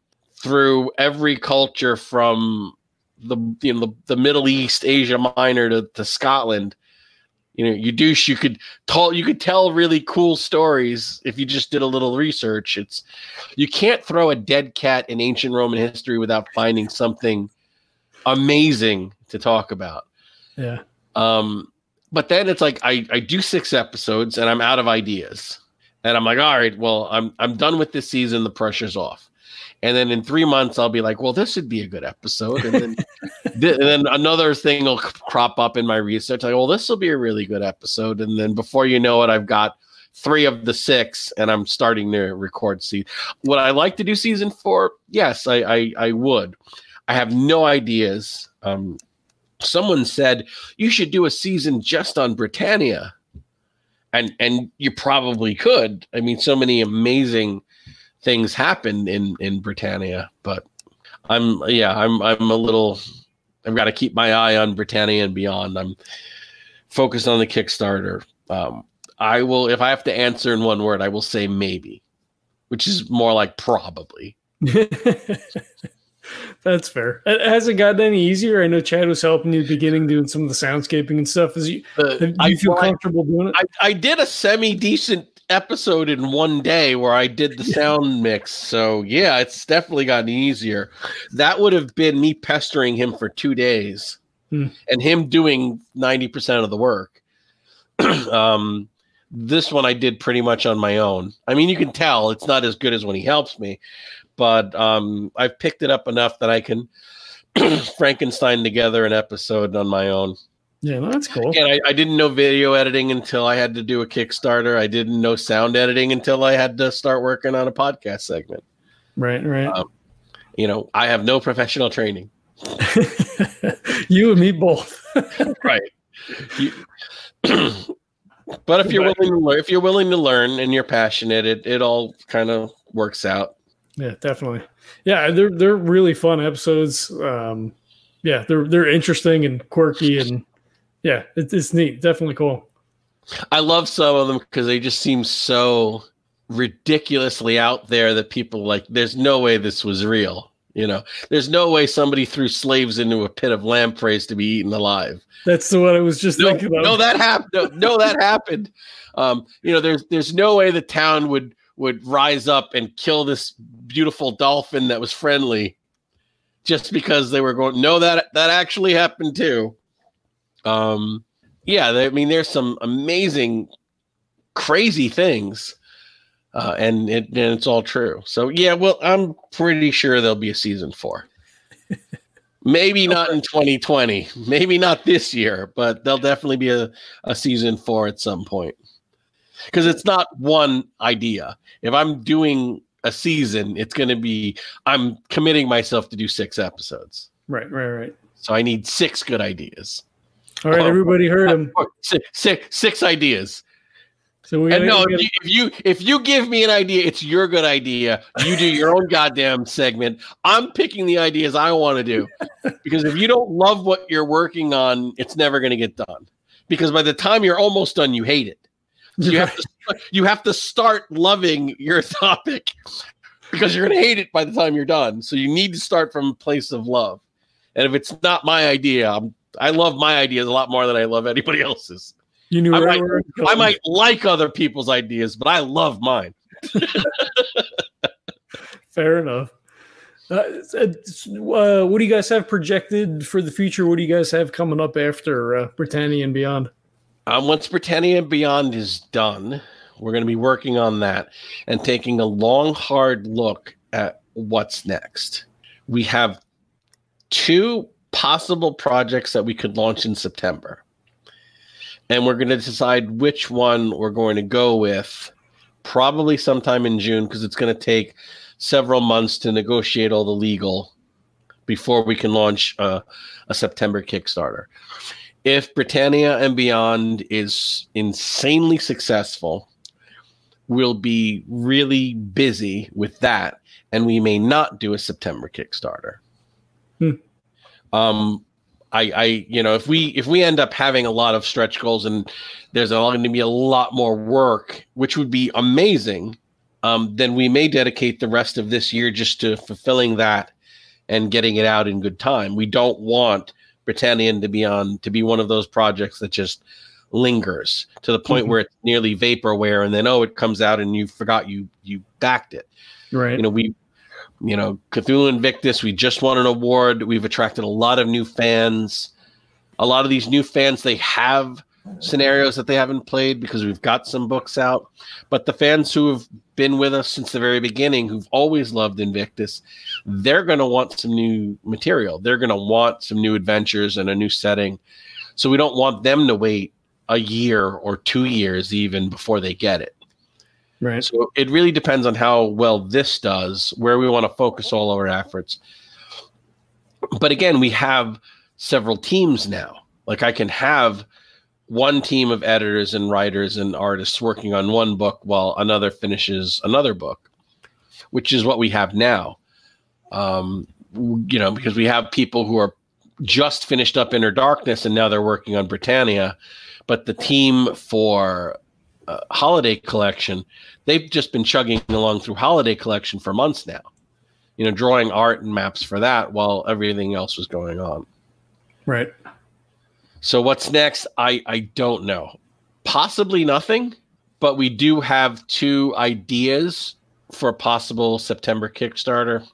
through every culture from the you know the, the Middle East, Asia Minor to, to Scotland. You know, you douche, you could tell you could tell really cool stories if you just did a little research. It's you can't throw a dead cat in ancient Roman history without finding something amazing to talk about. Yeah. Um, but then it's like I, I do six episodes and I'm out of ideas. And I'm like, all right, well, I'm I'm done with this season. The pressure's off. And then in three months I'll be like, well, this would be a good episode, and then th- and then another thing will crop up in my research, like, well, this will be a really good episode, and then before you know it, I've got three of the six, and I'm starting to record. See, would I like to do season four? Yes, I I, I would. I have no ideas. Um, someone said you should do a season just on Britannia, and and you probably could. I mean, so many amazing things happen in in Britannia, but I'm yeah, I'm I'm a little. I've got to keep my eye on Britannia and beyond. I'm focused on the Kickstarter. Um, I will, if I have to answer in one word, I will say maybe, which is more like probably. That's fair. It hasn't gotten any easier? I know Chad was helping you at the beginning doing some of the soundscaping and stuff. Is you, uh, do you I, feel comfortable doing it? I, I did a semi decent episode in one day where I did the sound mix. So yeah, it's definitely gotten easier. That would have been me pestering him for two days hmm. and him doing 90% of the work. um, this one I did pretty much on my own. I mean, you can tell it's not as good as when he helps me, but um, I've picked it up enough that I can Frankenstein together an episode on my own. Yeah, well, that's cool. And I, I, didn't know video editing until I had to do a Kickstarter. I didn't know sound editing until I had to start working on a podcast segment. Right, right. Um, you know, I have no professional training. you and me both. right. You, but if you're willing to learn, if you're willing to learn and you're passionate, it it all kind of works out. Yeah, definitely. Yeah, they're they're really fun episodes. Um, yeah, they're they're interesting and quirky, and yeah, it, it's neat. Definitely cool. I love some of them because they just seem so ridiculously out there that people like. There's no way this was real. You know, there's no way somebody threw slaves into a pit of lampreys to be eaten alive. That's what I was just no, thinking. Of. No, that happened. No, no, that happened. Um, you know, there's there's no way the town would would rise up and kill this beautiful dolphin that was friendly just because they were going no that that actually happened too. Um yeah they, i mean there's some amazing crazy things uh, and, it, and it's all true. So yeah well i'm pretty sure there'll be a season four. Maybe not in 2020 maybe not this year but there'll definitely be a, a season four at some point. Because it's not one idea. If I'm doing a season, it's going to be I'm committing myself to do six episodes. Right, right, right. So I need six good ideas. All right, everybody heard him. Six, six, six ideas. So we and no, if you, if you if you give me an idea, it's your good idea. You do your own goddamn segment. I'm picking the ideas I want to do because if you don't love what you're working on, it's never going to get done. Because by the time you're almost done, you hate it. You have to you have to start loving your topic because you're going to hate it by the time you're done. So you need to start from a place of love. And if it's not my idea, I'm, I love my ideas a lot more than I love anybody else's. You knew I might, I might like other people's ideas, but I love mine. Fair enough. Uh, uh, what do you guys have projected for the future? What do you guys have coming up after uh, Britannia and beyond? Um, once Britannia Beyond is done, we're going to be working on that and taking a long, hard look at what's next. We have two possible projects that we could launch in September. And we're going to decide which one we're going to go with probably sometime in June because it's going to take several months to negotiate all the legal before we can launch a September Kickstarter if Britannia and Beyond is insanely successful, we'll be really busy with that, and we may not do a September Kickstarter. Hmm. Um, I, I, you know, if we if we end up having a lot of stretch goals and there's going to be a lot more work, which would be amazing, um, then we may dedicate the rest of this year just to fulfilling that and getting it out in good time. We don't want Britannian to be on to be one of those projects that just lingers to the point mm-hmm. where it's nearly vaporware and then oh it comes out and you forgot you you backed it. Right. You know we you know cthulhu invictus we just won an award. We've attracted a lot of new fans. A lot of these new fans they have scenarios that they haven't played because we've got some books out. But the fans who have been with us since the very beginning, who've always loved Invictus, they're going to want some new material. They're going to want some new adventures and a new setting. So we don't want them to wait a year or two years even before they get it. Right. So it really depends on how well this does, where we want to focus all our efforts. But again, we have several teams now. Like I can have one team of editors and writers and artists working on one book while another finishes another book, which is what we have now. Um, you know, because we have people who are just finished up Inner Darkness and now they're working on Britannia, but the team for uh, Holiday Collection, they've just been chugging along through Holiday Collection for months now. You know, drawing art and maps for that while everything else was going on. Right. So what's next? I I don't know. Possibly nothing, but we do have two ideas for a possible September Kickstarter.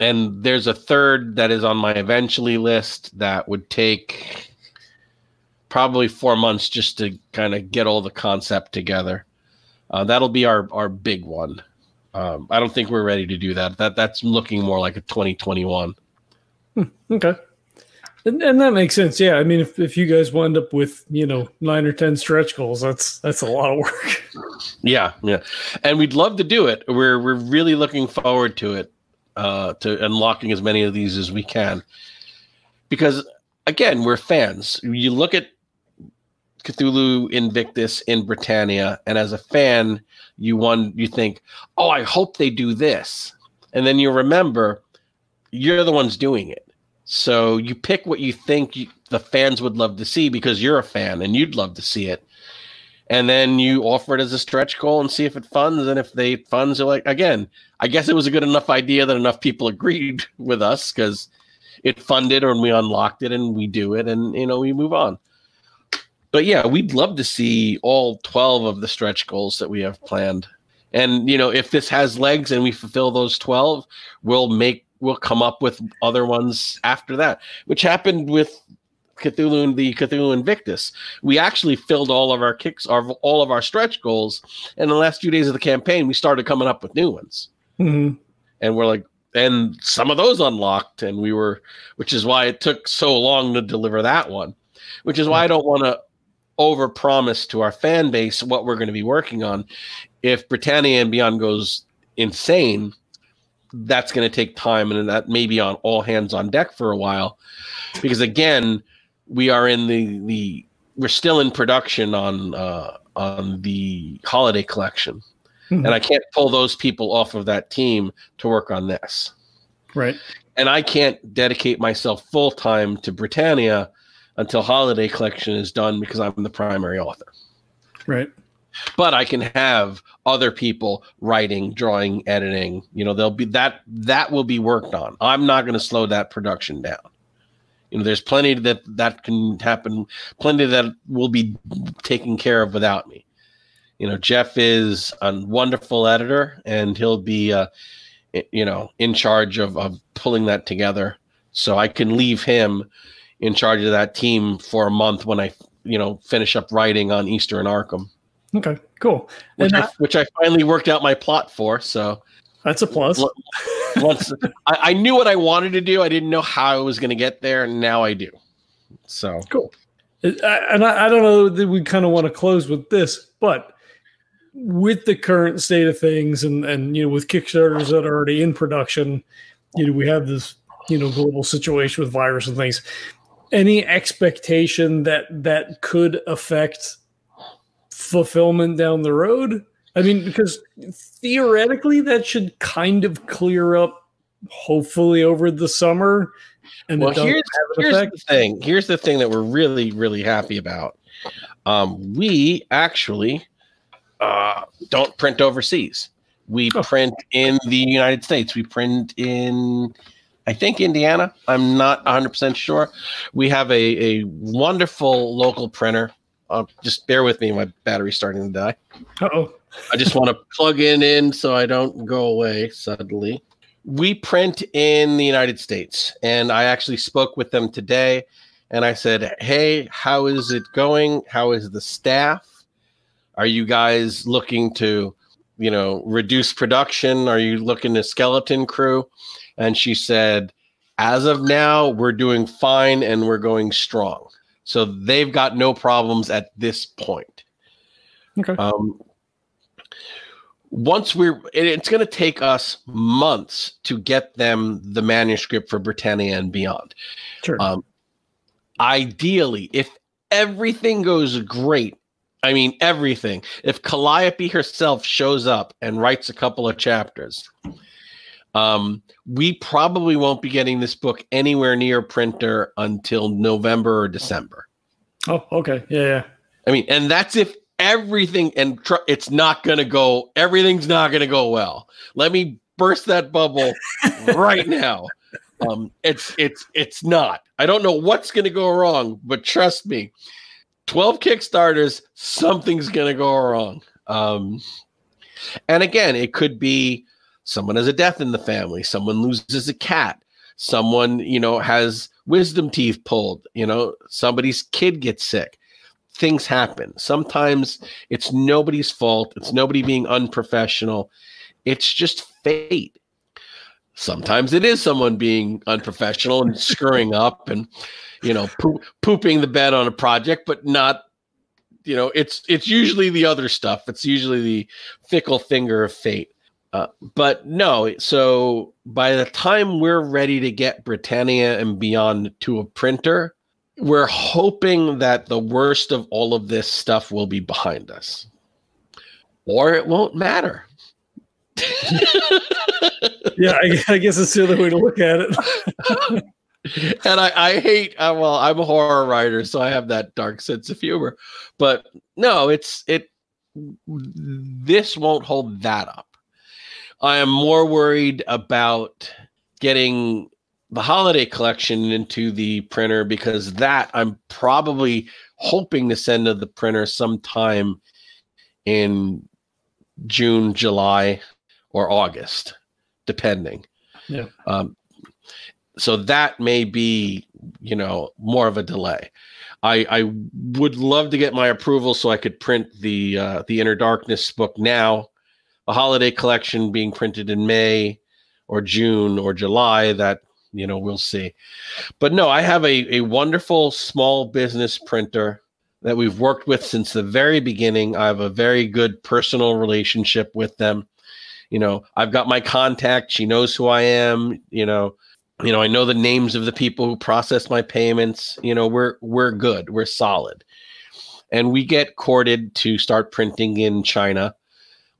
And there's a third that is on my eventually list that would take probably four months just to kind of get all the concept together. Uh, that'll be our our big one. Um, I don't think we're ready to do that. That that's looking more like a 2021. Hmm, okay. And, and, that makes sense. Yeah. I mean, if, if you guys wind up with, you know, nine or 10 stretch goals, that's, that's a lot of work. Yeah. Yeah. And we'd love to do it. We're, we're really looking forward to it, uh, to unlocking as many of these as we can. Because again, we're fans. You look at Cthulhu Invictus in Britannia, and as a fan, you want you think, oh, I hope they do this. And then you remember you're the ones doing it so you pick what you think you, the fans would love to see because you're a fan and you'd love to see it. And then you offer it as a stretch goal and see if it funds. And if they funds are like again, I guess it was a good enough idea that enough people agreed with us because it funded and we unlocked it and we do it and you know we move on. But yeah, we'd love to see all 12 of the stretch goals that we have planned. And you know, if this has legs and we fulfill those 12, we'll make we'll come up with other ones after that, which happened with Cthulhu and the Cthulhu Invictus. We actually filled all of our kicks, our all of our stretch goals, and the last few days of the campaign, we started coming up with new ones. Mm-hmm. And we're like, and some of those unlocked, and we were, which is why it took so long to deliver that one. Which is why I don't want to over promise to our fan base what we're going to be working on. If Britannia and Beyond goes insane, that's going to take time and that may be on all hands on deck for a while. Because again we are in the the we're still in production on uh on the holiday collection. Mm-hmm. and i can't pull those people off of that team to work on this. Right. And i can't dedicate myself full time to britannia until holiday collection is done because i'm the primary author. Right but I can have other people writing, drawing, editing. You know, they'll be that that will be worked on. I'm not going to slow that production down. You know, there's plenty that that can happen, plenty that will be taken care of without me. You know, Jeff is a wonderful editor, and he'll be, uh, you know, in charge of of pulling that together. So I can leave him in charge of that team for a month when I, you know, finish up writing on Easter in Arkham. Okay, cool. Which, I, which I finally worked out my plot for. So that's a plus. once I, I, knew what I wanted to do, I didn't know how I was going to get there, and now I do. So cool. And I, I don't know that we kind of want to close with this, but with the current state of things, and and you know, with Kickstarters that are already in production, you know, we have this you know global situation with virus and things. Any expectation that that could affect fulfillment down the road? I mean, because theoretically that should kind of clear up, hopefully over the summer. And well, here's, here's the thing. Here's the thing that we're really, really happy about. Um, we actually uh, don't print overseas. We oh. print in the United States. We print in, I think, Indiana. I'm not 100% sure. We have a, a wonderful local printer uh, just bear with me. My battery's starting to die. oh. I just want to plug in in so I don't go away suddenly. We print in the United States, and I actually spoke with them today, and I said, "Hey, how is it going? How is the staff? Are you guys looking to, you know, reduce production? Are you looking to skeleton crew?" And she said, "As of now, we're doing fine and we're going strong. So they've got no problems at this point." Okay. Um, once we're, it's going to take us months to get them the manuscript for Britannia and beyond. Sure. Um, ideally, if everything goes great, I mean everything. If Calliope herself shows up and writes a couple of chapters, um, we probably won't be getting this book anywhere near printer until November or December. oh, okay. Yeah, yeah. I mean, and that's if everything and tr- it's not going to go. Everything's not going to go well. Let me burst that bubble right now. Um, it's it's it's not. I don't know what's going to go wrong, but trust me, twelve Kickstarters, something's going to go wrong. Um, and again, it could be someone has a death in the family, someone loses a cat, someone you know has wisdom teeth pulled, you know, somebody's kid gets sick things happen. Sometimes it's nobody's fault. It's nobody being unprofessional. It's just fate. Sometimes it is someone being unprofessional and screwing up and you know poo- pooping the bed on a project, but not you know it's it's usually the other stuff. It's usually the fickle finger of fate. Uh, but no, so by the time we're ready to get Britannia and beyond to a printer, we're hoping that the worst of all of this stuff will be behind us. Or it won't matter. Yeah, I, I guess it's the other way to look at it. and I, I hate uh, well i'm a horror writer so i have that dark sense of humor. But no it's it this won't hold that up i am more worried about getting the holiday collection into the printer because that i'm probably hoping to send to the printer sometime in june july or august depending. Yeah. um, so that may be you know more of a delay. I i would love to get my approval so i could print the uh the inner darkness book now a holiday collection being printed in may or june or july that you know we'll see. But no i have a, a wonderful small business printer that we've worked with since the very beginning. I have a very good personal relationship with them. You know i've got my contact. She knows who i am. You know you know i know the names of the people who process my payments. You know we're we're good. We're solid. And we get courted to start printing in china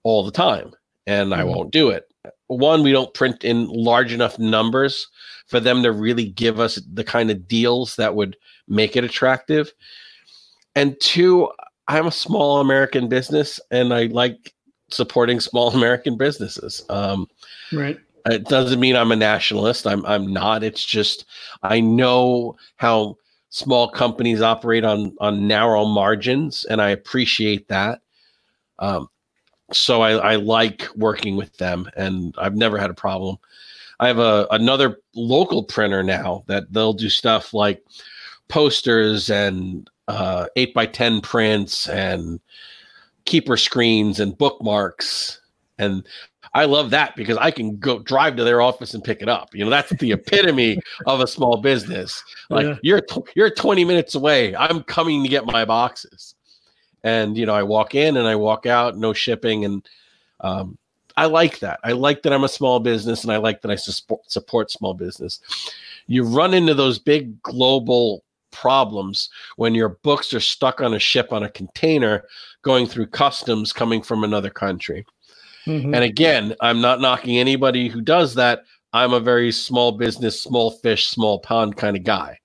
all the time and i Mhm. won't do it one we don't print in large enough numbers for them to really give us the kind of deals that would make it attractive and two i'm a small american business and i like supporting small american businesses um, right. it doesn't mean I'm a nationalist. I'm I'm not. It's just I know how small companies operate on on narrow margins, and I appreciate that. Um, so I, I like working with them, and I've never had a problem. I have a another local printer now that they'll do stuff like posters and uh, eight by ten prints and keeper screens and bookmarks and I love that because I can go drive to their office and pick it up. You know, that's the epitome of a small business. Like Yeah. you're you're 20 minutes away. I'm coming to get my boxes. And you know, I walk in and I walk out, no shipping and um I like that. I like that I'm a small business and I like that I support support small business. You run into those big global problems when your books are stuck on a ship on a container going through customs coming from another country. Mhm. And again, I'm not knocking anybody who does that. I'm a very small business, small fish, small pond kind of guy.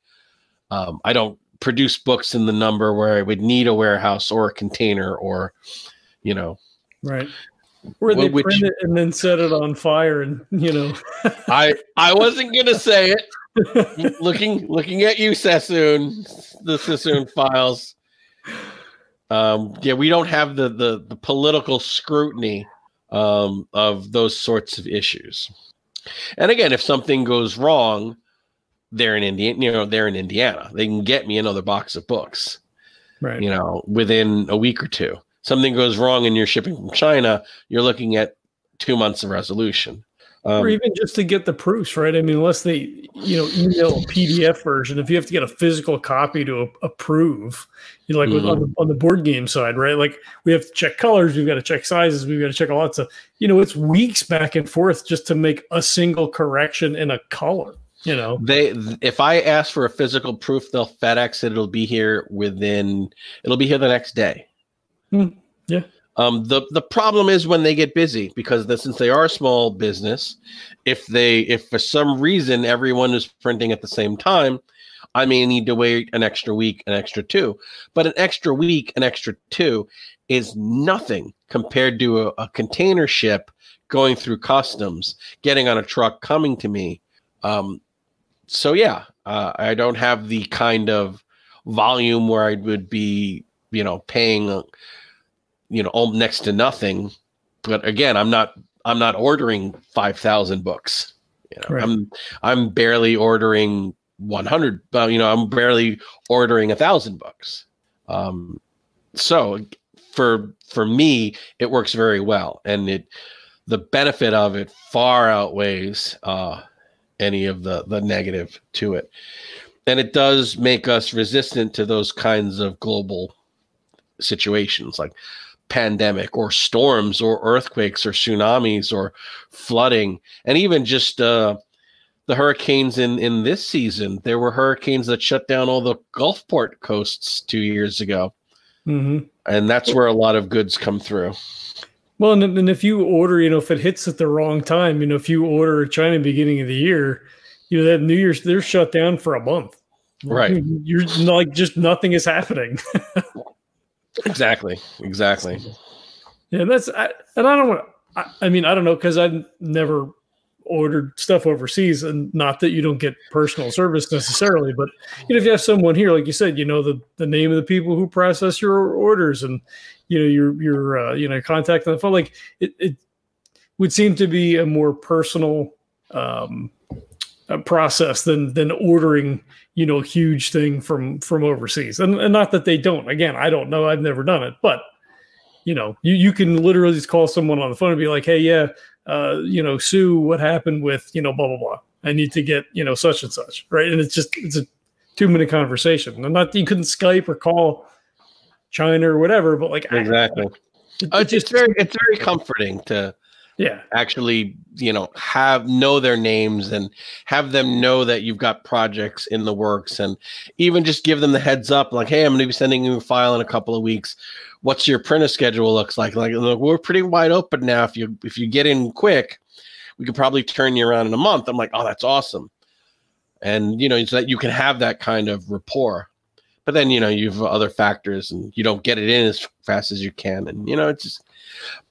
Um, I don't produce books in the number where I would need a warehouse or a container or, you know, Right. Where they which- print it and then set it on fire and you know I I wasn't gonna say it. looking looking at you, Sassoon, the Sassoon files. Um, yeah, we don't have the the, the political scrutiny um, of those sorts of issues. And again, if something goes wrong, they're in Indiana, you know, they're in Indiana. They can get me another box of books, Right. you know, within a week or two. Something goes wrong and you're shipping from China, you're looking at two months of resolution. Um, or even just to get the proofs, right? I mean, unless they, you know, email a PDF version, if you have to get a physical copy to a- approve, you know, like with, on, the, on the board game side, right? Like we have to check colors, we've got to check sizes, we've got to check a lot of. You know, it's weeks back and forth just to make a single correction in a color. You know, they if I ask for a physical proof, they'll FedEx it. It'll be here within. It'll be here the next day. Hmm, yeah. Um. The the problem is when they get busy because the, since they are a small business, if they if for some reason everyone is printing at the same time, I may need to wait an extra week, an extra two. But an extra week, an extra two, is nothing compared to a, a container ship going through customs, getting on a truck, coming to me. Um, so yeah, uh, I don't have the kind of volume where I would be, you know, paying, uh, you know, al- next to nothing. But again, I'm not, I'm not ordering five thousand books. You know, Right. I'm, I'm barely ordering 100. Well, you know, I'm barely ordering a thousand books. Um, so for for me, it works very well, and it the benefit of it far outweighs uh, any of the the negative to it. And it does make us resistant to those kinds of global situations like pandemic or storms or earthquakes or tsunamis or flooding. And even just uh, the hurricanes in in this season there were hurricanes that shut down all the gulfport coasts two years ago. Hmm and that's where a lot of goods come through Well, and, and if you order, you know, if it hits at the wrong time, you know, if you order China beginning of the year, you know, that New Year's they're shut down for a month. Right. You're not, like just nothing is happening. exactly exactly Yeah, and that's I, and I don't want. I, I mean, I don't know because I've never ordered stuff overseas, and not that you don't get personal service necessarily, but you know, if you have someone here, like you said, you know the the name of the people who process your orders, and you know your your uh, you know contact on the phone, like it, it would seem to be a more personal um, process than than ordering you know a huge thing from from overseas, and, and not that they don't. Again, I don't know. I've never done it, but you know, you, you can literally just call someone on the phone and be like, hey, yeah, uh, you know, Sue, what happened with, you know, blah, blah, blah. I need to get, you know, such and such. Right. And it's just, it's a two minute conversation. And not, you couldn't Skype or call China or whatever, but like, I- exactly it, Uh, it's just, just very it's very comforting to yeah. actually you know have know their names and have them know that you've got projects in the works and even just give them the heads up like hey i'm going to be sending you a file in a couple of weeks what's your printer schedule looks like? Like look, we're pretty wide open now. If you if you get in quick we could probably turn you around in a month. I'm like oh that's awesome. And you know so that you can have that kind of rapport. But then you know you have other factors and you don't get it in as fast as you can. And you know it's just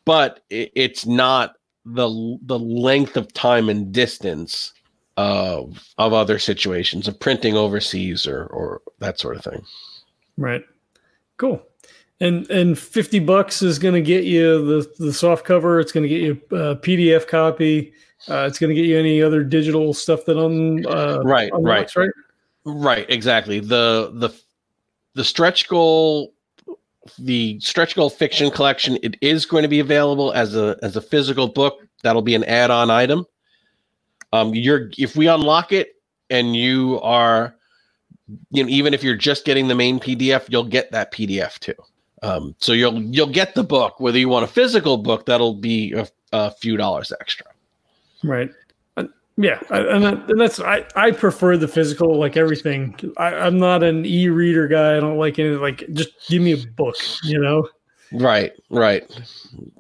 but it, it's not the the length of time and distance of of other situations of printing overseas or or that sort of thing. Right. Cool. And and 50 bucks is going to get you the, the soft cover. It's going to get you a PDF copy. Uh, it's going to get you any other digital stuff that on uh, right right right. right exactly the the the stretch goal the stretch goal fiction collection it is going to be available as a as a physical book that'll be an add-on item um you're if we unlock it and you are you know even if you're just getting the main pdf you'll get that pdf too um so you'll you'll get the book whether you want a physical book that'll be a, a few dollars extra Right. Uh, Yeah, I- and, that- and that's I, I prefer the physical, like everything. I, I'm not an e-reader guy. I don't like any like just give me a book, you know. Right, right.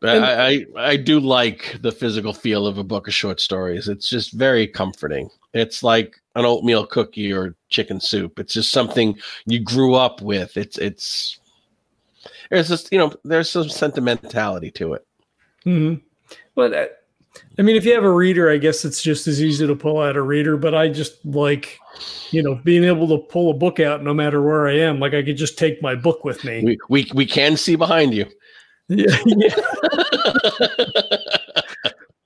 And- I, I I do like the physical feel of a book of short stories. It's just very comforting. It's like an oatmeal cookie or chicken soup. It's just something you grew up with. It's it's there's just you know there's some sentimentality to it. hmm But uh, I mean, if you have a reader, I guess it's just as easy to pull out a reader. But I just like, you know, being able to pull a book out no matter where I am. Like I could just take my book with me. We we we can see behind you. Yeah. yeah.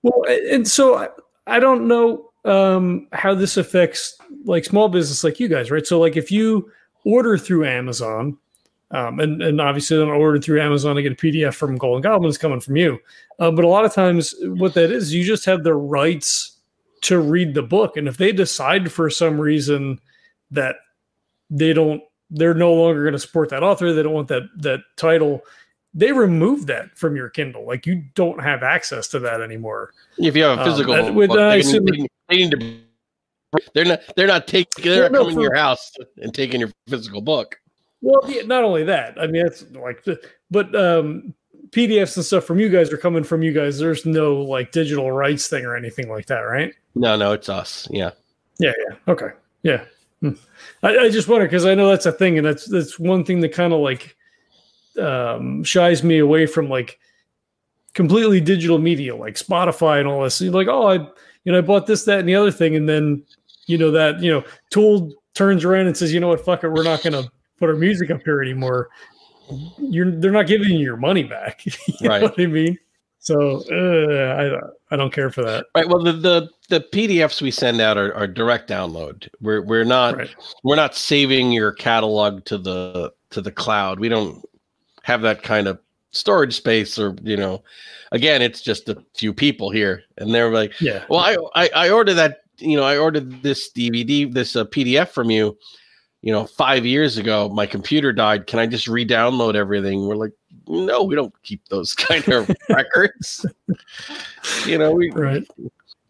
Well, and so I, I don't know. um, how this affects like small business like you guys, right? So like if you order through Amazon, um, and and obviously then ordered through Amazon to get a PDF from Golden Goblins coming from you, uh, but a lot of times what that is, you just have the rights to read the book, and if they decide for some reason that they don't, they're no longer going to support that author, they don't want that that title they remove that from your Kindle. Like you don't have access to that anymore. If you have a physical, um, with, uh, they, need, they, need, to. They're not. They're not taking. They're not coming to your house and taking your physical book. Well, yeah, not only that. I mean, it's like, but um, PDFs and stuff from you guys are coming from you guys. There's no like digital rights thing or anything like that, right? No, no, it's us. Yeah. Yeah. Yeah. Okay. Yeah. Hmm. I, I just wonder because I know that's a thing, and that's that's one thing that kind of like um, shies me away from like completely digital media like Spotify and all this. You're like, oh, I you know I bought this, that, and the other thing, and then you know that you know Tool turns around and says, you know what, fuck it, we're not going to put our music up here anymore. You're they're not giving you your money back. you right. know what I mean? So uh, I I don't care for that. Right. Well, the the, the PDFs we send out are, are direct download. We're we're not right. we're not saving your catalog to the to the cloud. We don't have that kind of storage space or you know again it's just a few people here and they're like yeah well i i, I ordered that you know i ordered this dvd this uh, pdf from you you know five years ago my computer died. Can i just re-download everything? We're like no we don't keep those kind of records. You know we right.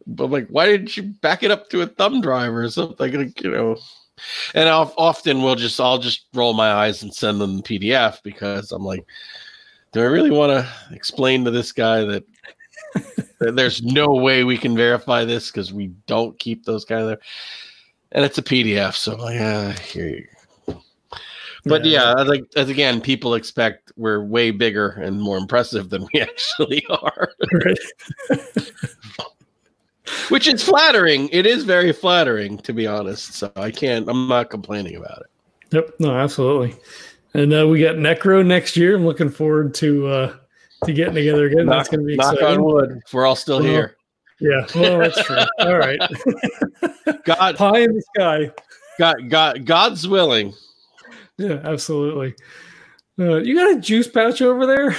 but like why didn't you back it up to a thumb drive or something? Like you know and I'll, often we'll just I'll just roll my eyes and send them the PDF because I'm like, do I really want to explain to this guy that, there's no way we can verify this because we don't keep those kind of there, and it's a PDF, so like, ah, here you. Go. But yeah, yeah like as again, people expect we're way bigger and more impressive than we actually are. Which is flattering. It is very flattering, to be honest. So I can't. I'm not complaining about it. Yep. No, absolutely. And uh, we got Necro next year. I'm looking forward to uh, to getting together again. Knock, that's going to be knock exciting. on wood. We're all still well, here. Yeah. Well, that's true. all right. God, pie in the sky. God, God, God's willing. Yeah, absolutely. Uh, you got a juice pouch over there?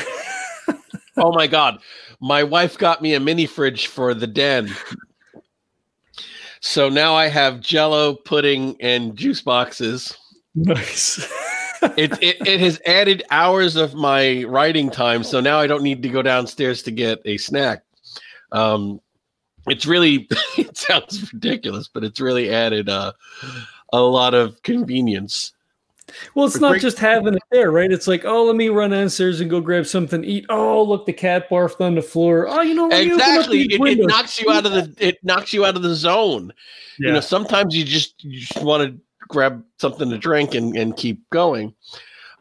oh my God my wife got me a mini fridge for the den. So now I have jello, pudding, and juice boxes. Nice. it, it, it has added hours of my writing time. So now I don't need to go downstairs to get a snack. Um, it's really, it sounds ridiculous, but it's really added uh, a lot of convenience. Well, it's not great- just having it there, right? It's like, oh, let me run downstairs and go grab something to eat. Oh, look, the cat barfed on the floor. Oh, you know, exactly. It, it, knocks you out of the it knocks you out of the zone. Yeah. You know, sometimes you just you just want to grab something to drink and, and keep going.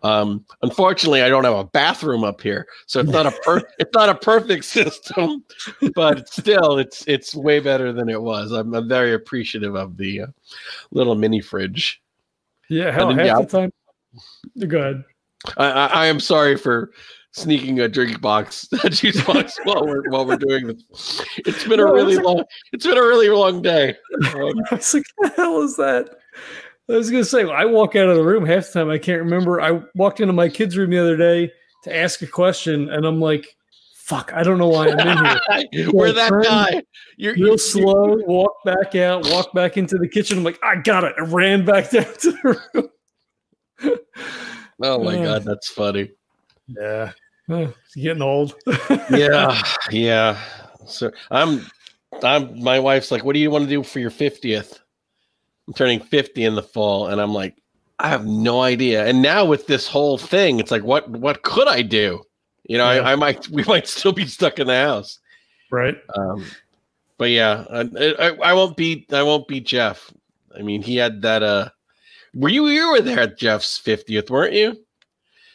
Um, unfortunately, I don't have a bathroom up here, so it's not a per- it's not a perfect system, but still, it's it's way better than it was. I'm, I'm very appreciative of the uh, little mini fridge. Yeah, hell, half yeah, the time. Go ahead. I, I, I, am sorry for sneaking a drink box, a juice box while we're while we're doing this. It's been a really long. It's been a really long day. Um, I was like, "What the hell is that?" I was gonna say, I walk out of the room half the time. I can't remember. I walked into my kids' room the other day to ask a question, and I'm like, fuck, I don't know why I'm in here. We're that guy. You're real you're, slow, walk back out, walk back into the kitchen. I'm like, I got it. I ran back down to the room. oh my uh, god, that's funny. Yeah. Uh, getting old. yeah, yeah. So I'm I'm my wife's like, what do you want to do for your 50th? I'm turning 50 in the fall, and I'm like, I have no idea. And now with this whole thing, it's like, what what could I do? You know, yeah. I, I, might we might still be stuck in the house, right? Um, but yeah, I, I, I won't beat I won't beat Jeff. I mean, he had that. Uh, were you you were there at Jeff's fiftieth, weren't you?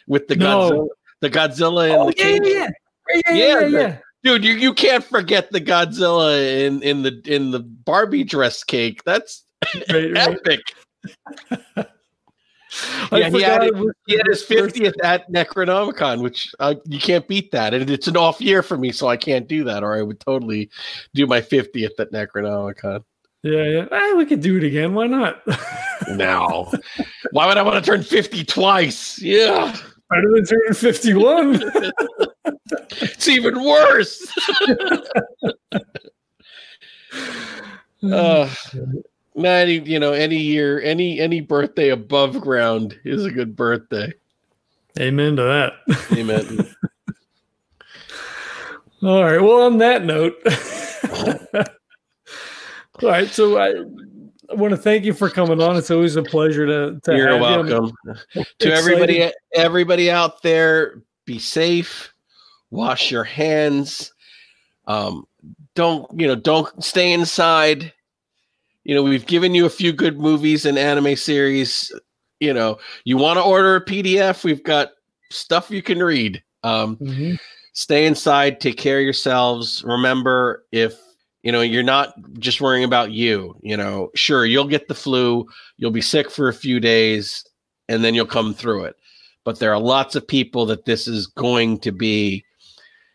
With the no. Godzilla, the Godzilla and oh, the yeah, yeah, yeah, yeah, yeah, yeah. Dude, you, you can't forget the Godzilla in, in the in the Barbie dress cake. That's right, epic. Yeah, he had, it, he had his fiftieth at Necronomicon, which uh, you can't beat that, and it's an off year for me, so I can't do that, or I would totally do my fiftieth at Necronomicon. Yeah, yeah. Hey, we could do it again. Why not? no. Why would I want to turn 50 twice? Yeah. Better than turning 51. it's even worse. uh, man, you know, any year, any any birthday above ground is a good birthday. Amen to that. Amen. All right. Well, on that note, all right. So I, I want to thank you for coming on. It's always a pleasure to. to You're welcome. You. To everybody, everybody out there, be safe. Wash your hands. Um, don't you know? Don't stay inside. You know, we've given you a few good movies and anime series. You know, you want to order a PDF? We've got stuff you can read. Um, mm-hmm. Stay inside. Take care of yourselves. Remember, if you know you're not just worrying about you you know sure you'll get the flu you'll be sick for a few days and then you'll come through it but there are lots of people that this is going to be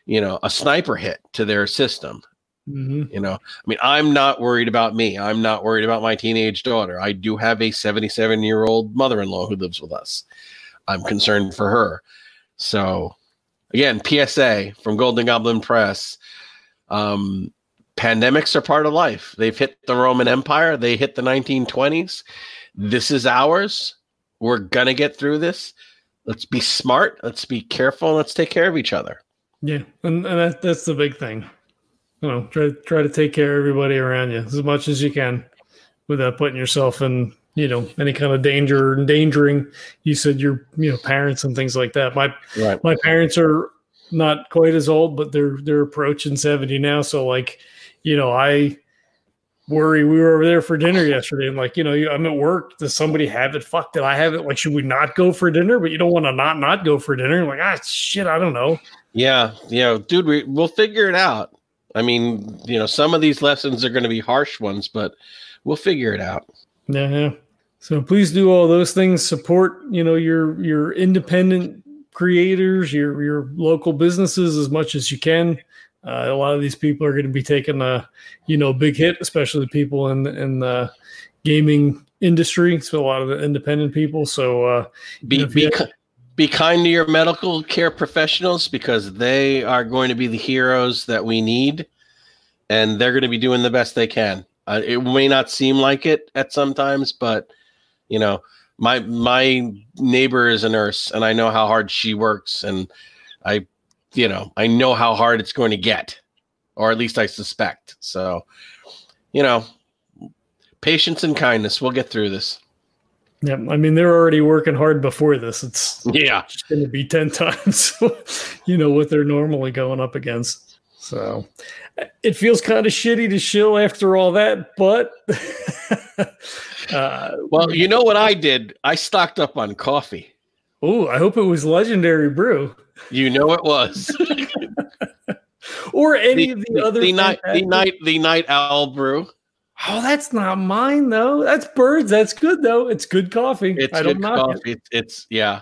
you know a sniper hit to their system mm-hmm. you know i mean i'm not worried about me i'm not worried about my teenage daughter i do have a 77 year old mother-in-law who lives with us i'm concerned for her so again psa from golden goblin press um pandemics are part of life. They've hit the Roman Empire, they hit the 1920s. This is ours. We're going to get through this. Let's be smart, let's be careful, let's take care of each other. Yeah, and, and that, that's the big thing. You know, try try to take care of everybody around you as much as you can without putting yourself in you know any kind of danger or endangering you said your you know parents and things like that my right. my parents are not quite as old but they're they're approaching 70 now so like you know, I worry. We were over there for dinner yesterday. and like, you know, I'm at work. Does somebody have it? Fuck, did I have it? Like, should we not go for dinner? But you don't want to not not go for dinner. like, ah, shit, I don't know. Yeah, yeah, dude, we we'll figure it out. I mean, you know, some of these lessons are going to be harsh ones, but we'll figure it out. Yeah, yeah. So please do all those things. Support, you know, your your independent creators, your your local businesses as much as you can. Uh, a lot of these people are going to be taking a, you know, big hit, especially people in in the gaming industry. So a lot of the independent people. So uh, be you know, be, have- be kind to your medical care professionals because they are going to be the heroes that we need, and they're going to be doing the best they can. Uh, it may not seem like it at sometimes, but you know, my my neighbor is a nurse, and I know how hard she works, and I you know, I know how hard it's going to get, or at least I suspect. So, you know, patience and kindness. We'll get through this. Yeah, I mean they're already working hard before this. It's yeah, it's going to be ten times, you know, what they're normally going up against. So it feels kind of shitty to shill after all that, but uh, well, you know what I did? I stocked up on coffee. Oh, I hope it was legendary brew. You know it was. or any the, of the, the other the night the night the night owl brew. Oh, that's not mine though. That's birds. That's good though. It's good coffee. It's I don't good coffee. It. It's, it's yeah.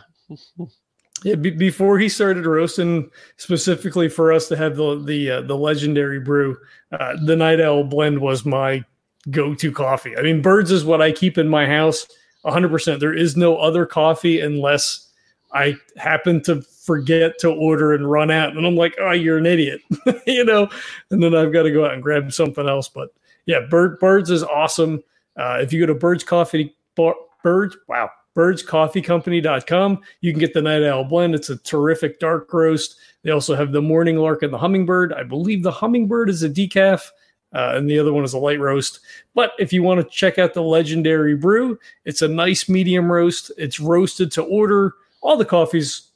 yeah. B- before he started roasting specifically for us to have the the uh, the legendary brew, uh, the night owl blend was my go to coffee. I mean, birds is what I keep in my house. 100%. There is no other coffee unless I happen to forget to order and run out. And I'm like, oh, you're an idiot, you know? And then I've got to go out and grab something else. But yeah, Bird Birds is awesome. Uh, if you go to Birds Coffee, Birds, wow, birdscoffeecompany.com, you can get the Night Owl blend. It's a terrific dark roast. They also have the Morning Lark and the Hummingbird. I believe the Hummingbird is a decaf. Uh, and the other one is a light roast. But if you want to check out the legendary brew, it's a nice medium roast. It's roasted to order all the coffees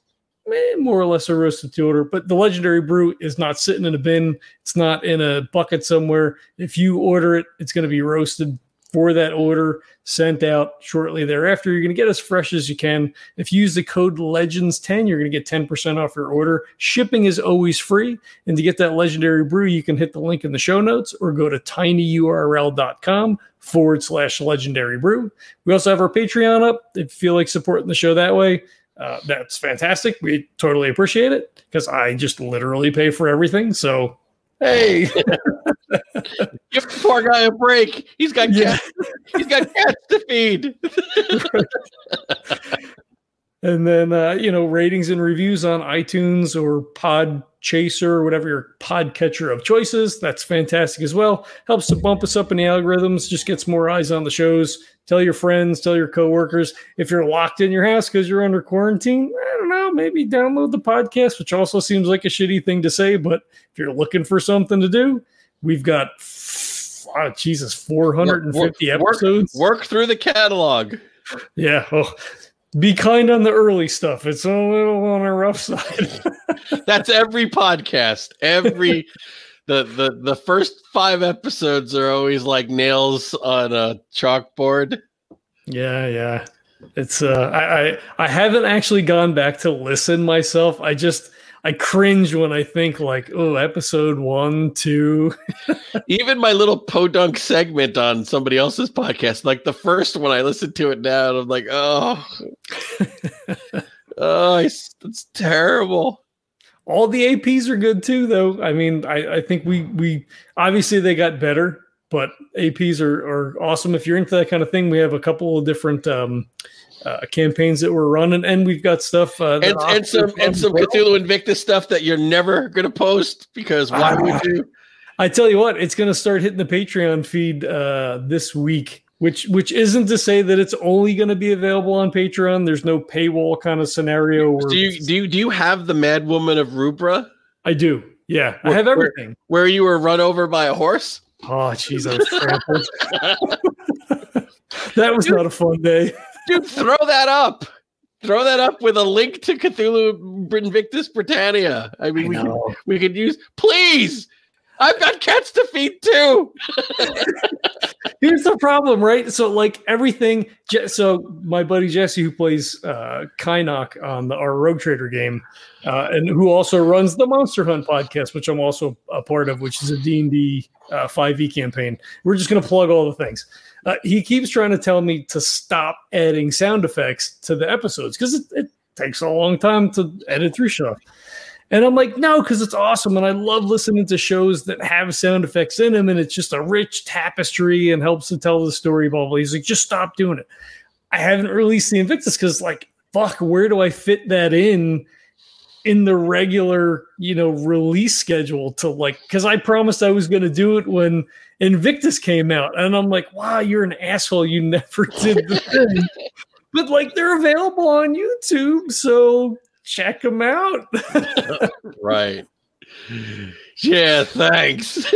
more or less a roasted to order, but the legendary brew is not sitting in a bin. It's not in a bucket somewhere. If you order it, it's going to be roasted for that order, sent out shortly thereafter. You're going to get as fresh as you can. If you use the code LEGENDS10, you're going to get 10% off your order. Shipping is always free. And to get that legendary brew, you can hit the link in the show notes or go to tinyurl.com forward slash legendary brew. We also have our Patreon up if you feel like supporting the show that way uh, that's fantastic. We totally appreciate it because I just literally pay for everything. So, hey. Give the poor guy a break. He's got Yeah. cats. He's got cats to feed. And then, uh, you know, ratings and reviews on iTunes or Pod Chaser or whatever your pod catcher of choices. That's fantastic as well. Helps to bump us up in the algorithms, just gets more eyes on the shows. Tell your friends, tell your coworkers. If you're locked in your house because you're under quarantine, I don't know, maybe download the podcast, which also seems like a shitty thing to say. But if you're looking for something to do, we've got, oh, Jesus, 450 Work- work- episodes. Work through the catalog. Yeah. Oh, be kind on the early stuff. It's a little on the rough side. That's every podcast. Every the the the first five episodes are always like nails on a chalkboard. yeah, yeah. It's uh I, I I haven't actually gone back to listen myself. I just I cringe when I think like, oh, episode one, two. Even my little podunk segment on somebody else's podcast, like the first one, I listened to it now, and I'm like, oh, oh, it's, it's terrible. All the APs are good too, though. I mean, I, I think we we obviously they got better, but APs are, are awesome. If you're into that kind of thing, we have a couple of different um, uh, campaigns that we're running, and we've got stuff uh, And, and some and some well. Cthulhu Invictus stuff that you're never gonna post because why would you? I tell you what, it's going to start hitting the Patreon feed uh, this week, which which isn't to say that it's only going to be available on Patreon. There's no paywall kind of scenario. Where Do you do you, do you have the Mad Woman of Rubra I do. Yeah, I have everything. where you were run over by a horse? Oh, jeez, I was trampled. that was not a fun day. Dude, throw that up. Throw that up with a link to Cthulhu Invictus Britannia. I mean, we could, we could use, please. I've got cats to feed too. Here's the problem, right? So, like everything. So, my buddy Jesse, who plays uh, Kynok on the, our Rogue Trader game, uh, and who also runs the Monster Hunt podcast, which I'm also a part of, which is a D and D uh, 5e campaign. We're just going to plug all the things. Uh, he keeps trying to tell me to stop adding sound effects to the episodes because it, it takes a long time to edit through stuff. And I'm like, no, because it's awesome. And I love listening to shows that have sound effects in them. And it's just a rich tapestry and helps to tell the story. Blah, blah. He's like, just stop doing it. I haven't released the Invictus because, like, fuck, where do I fit that in? In the regular, you know, release schedule to like because I promised I was going to do it when Invictus came out, and I'm like, wow, you're an asshole. You never did the thing, but like they're available on YouTube, so check them out. Right. Yeah, thanks.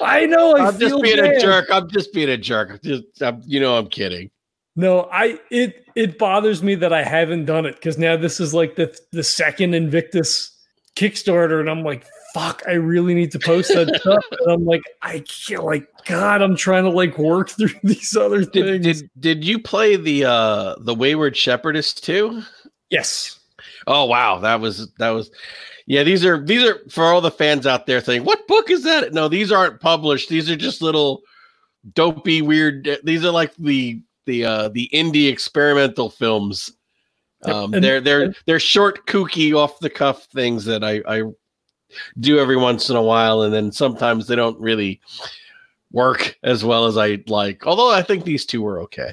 I know. I I'm just being bad. a jerk. I'm just being a jerk. Just, I'm, you know, I'm kidding. No, I it it bothers me that I haven't done it because now this is like the the second Invictus Kickstarter, and I'm like, fuck, I really need to post that stuff. And I'm like, I can't like God, I'm trying to like work through these other Did, things. did did you play the uh the Wayward Shepherdess too? yes. Oh wow, that was that was yeah, these are these are for all the fans out there saying, "What book is that?" No, these aren't published. These are just little dopey weird these are like the the uh the indie experimental films. Um and- they're they're they're short kooky off the cuff things that I I do every once in a while and then sometimes they don't really work as well as I like. Although I think these two were okay.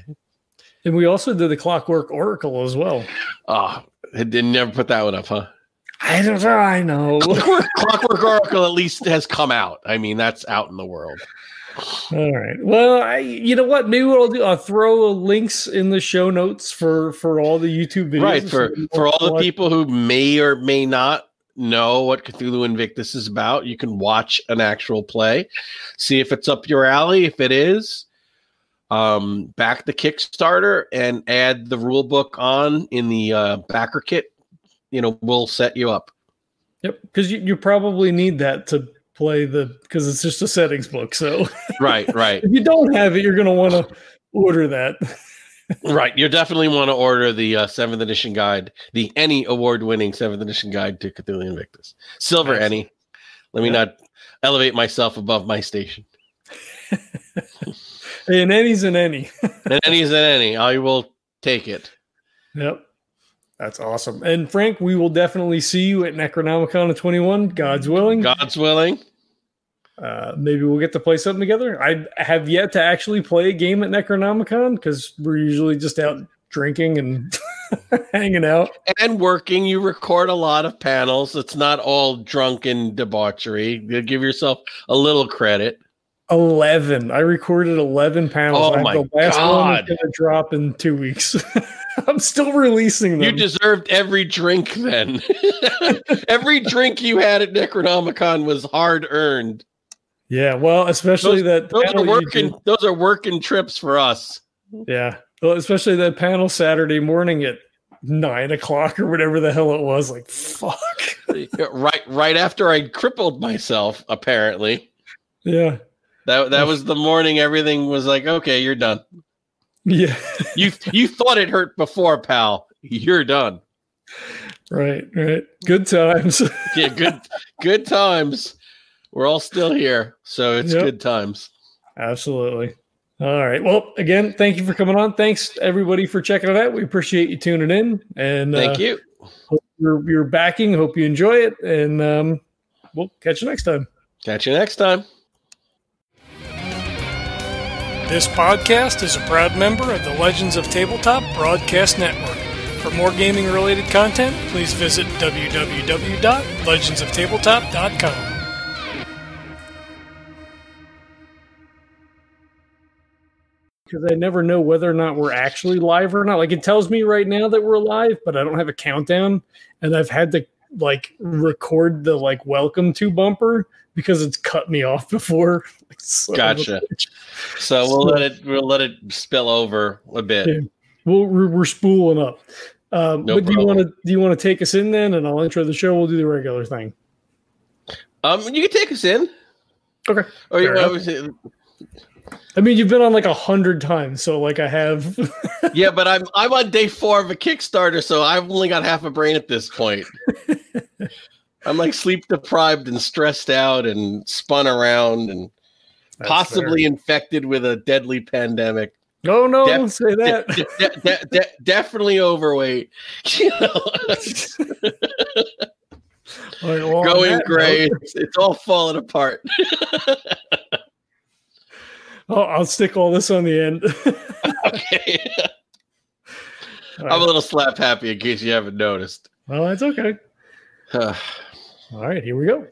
And we also did the Clockwork Oracle as well. Oh, I didn't never put that one up, huh? I don't know. I know. Clockwork, Clockwork Oracle at least has come out. I mean, that's out in the world. All right. Well, I you know what? Maybe what I'll do. I'll throw links in the show notes for for all the YouTube videos. right for for all the watch- people who may or may not know what Cthulhu Invictus is about, you can watch an actual play, see if it's up your alley. If it is, um, back the Kickstarter and add the rule book on in the uh, backer kit. You know, we'll set you up. Yep, because you, you probably need that to play the because it's just a settings book. So Right, right, if you don't have it, you're going to want to order that. right. You definitely want to order the uh, seventh edition guide, the ENnie award winning seventh edition guide to Cthulhu Invictus, silver Excellent. ENnie. Let me Yeah. not elevate myself above my station. And ENnie's an ENnie. and ENnie's is an ENnie. I will take it. Yep. That's awesome. And Frank, we will definitely see you at Necronomicon of 21, God's willing. God's willing. Uh, maybe we'll get to play something together. I have yet to actually play a game at Necronomicon because we're usually just out drinking and hanging out and working. You record a lot of panels. It's not all drunken debauchery. You give yourself a little credit. 11. I recorded 11 panels. Oh my the last God. one is to drop in two weeks. I'm still releasing them. You deserved every drink then. every drink you had at Necronomicon was hard earned. Yeah, well, especially that Those are working. Those are working trips for us. Yeah, well, especially that panel Saturday morning at nine o'clock or whatever the hell it was. Like, fuck. Uh, right, right after I crippled myself. Apparently, Yeah, that that was the morning. Everything was like, okay, you're done. yeah, You you thought it hurt before, pal. You're done. right, right. Good times. Yeah, good good times. We're all still here, so it's Yep. good times. Absolutely. All right. Well, again, thank you for coming on. Thanks everybody for checking it out. We appreciate you tuning in, and Thank uh, you. hope you're, you're backing. Hope you enjoy it, and um, we'll catch you next time. Catch you next time. This podcast is a proud member of the Legends of Tabletop Broadcast Network. For more gaming related content, please visit www.legendsoftabletop.com. Because I never know whether or not we're actually live or not. Like it tells me right now that we're live, but I don't have a countdown, and I've had to like record the like welcome to bumper because it's cut me off before. Like, son Gotcha. So we'll let it we'll let it spill over a bit. Yeah. Well, we're, we're spooling up. Um, No but do you want to do you want to take us in then, and I'll intro the show. We'll do the regular thing. Um, you can take us in. Okay. Or you Fair I mean, you've been on like a hundred times, so like I have. yeah, but I'm I'm on day four of a Kickstarter, so I've only got half a brain at this point. I'm like sleep deprived and stressed out and spun around and possibly infected with a deadly pandemic. Oh no! Def- don't say that. De- de- de- de- definitely overweight. You know, All right, well, going that gray. note, It's, it's all falling apart. Oh, I'll stick all this on the end. okay. All I'm a little slap happy in case you haven't noticed. Well, that's okay. All right, here we go.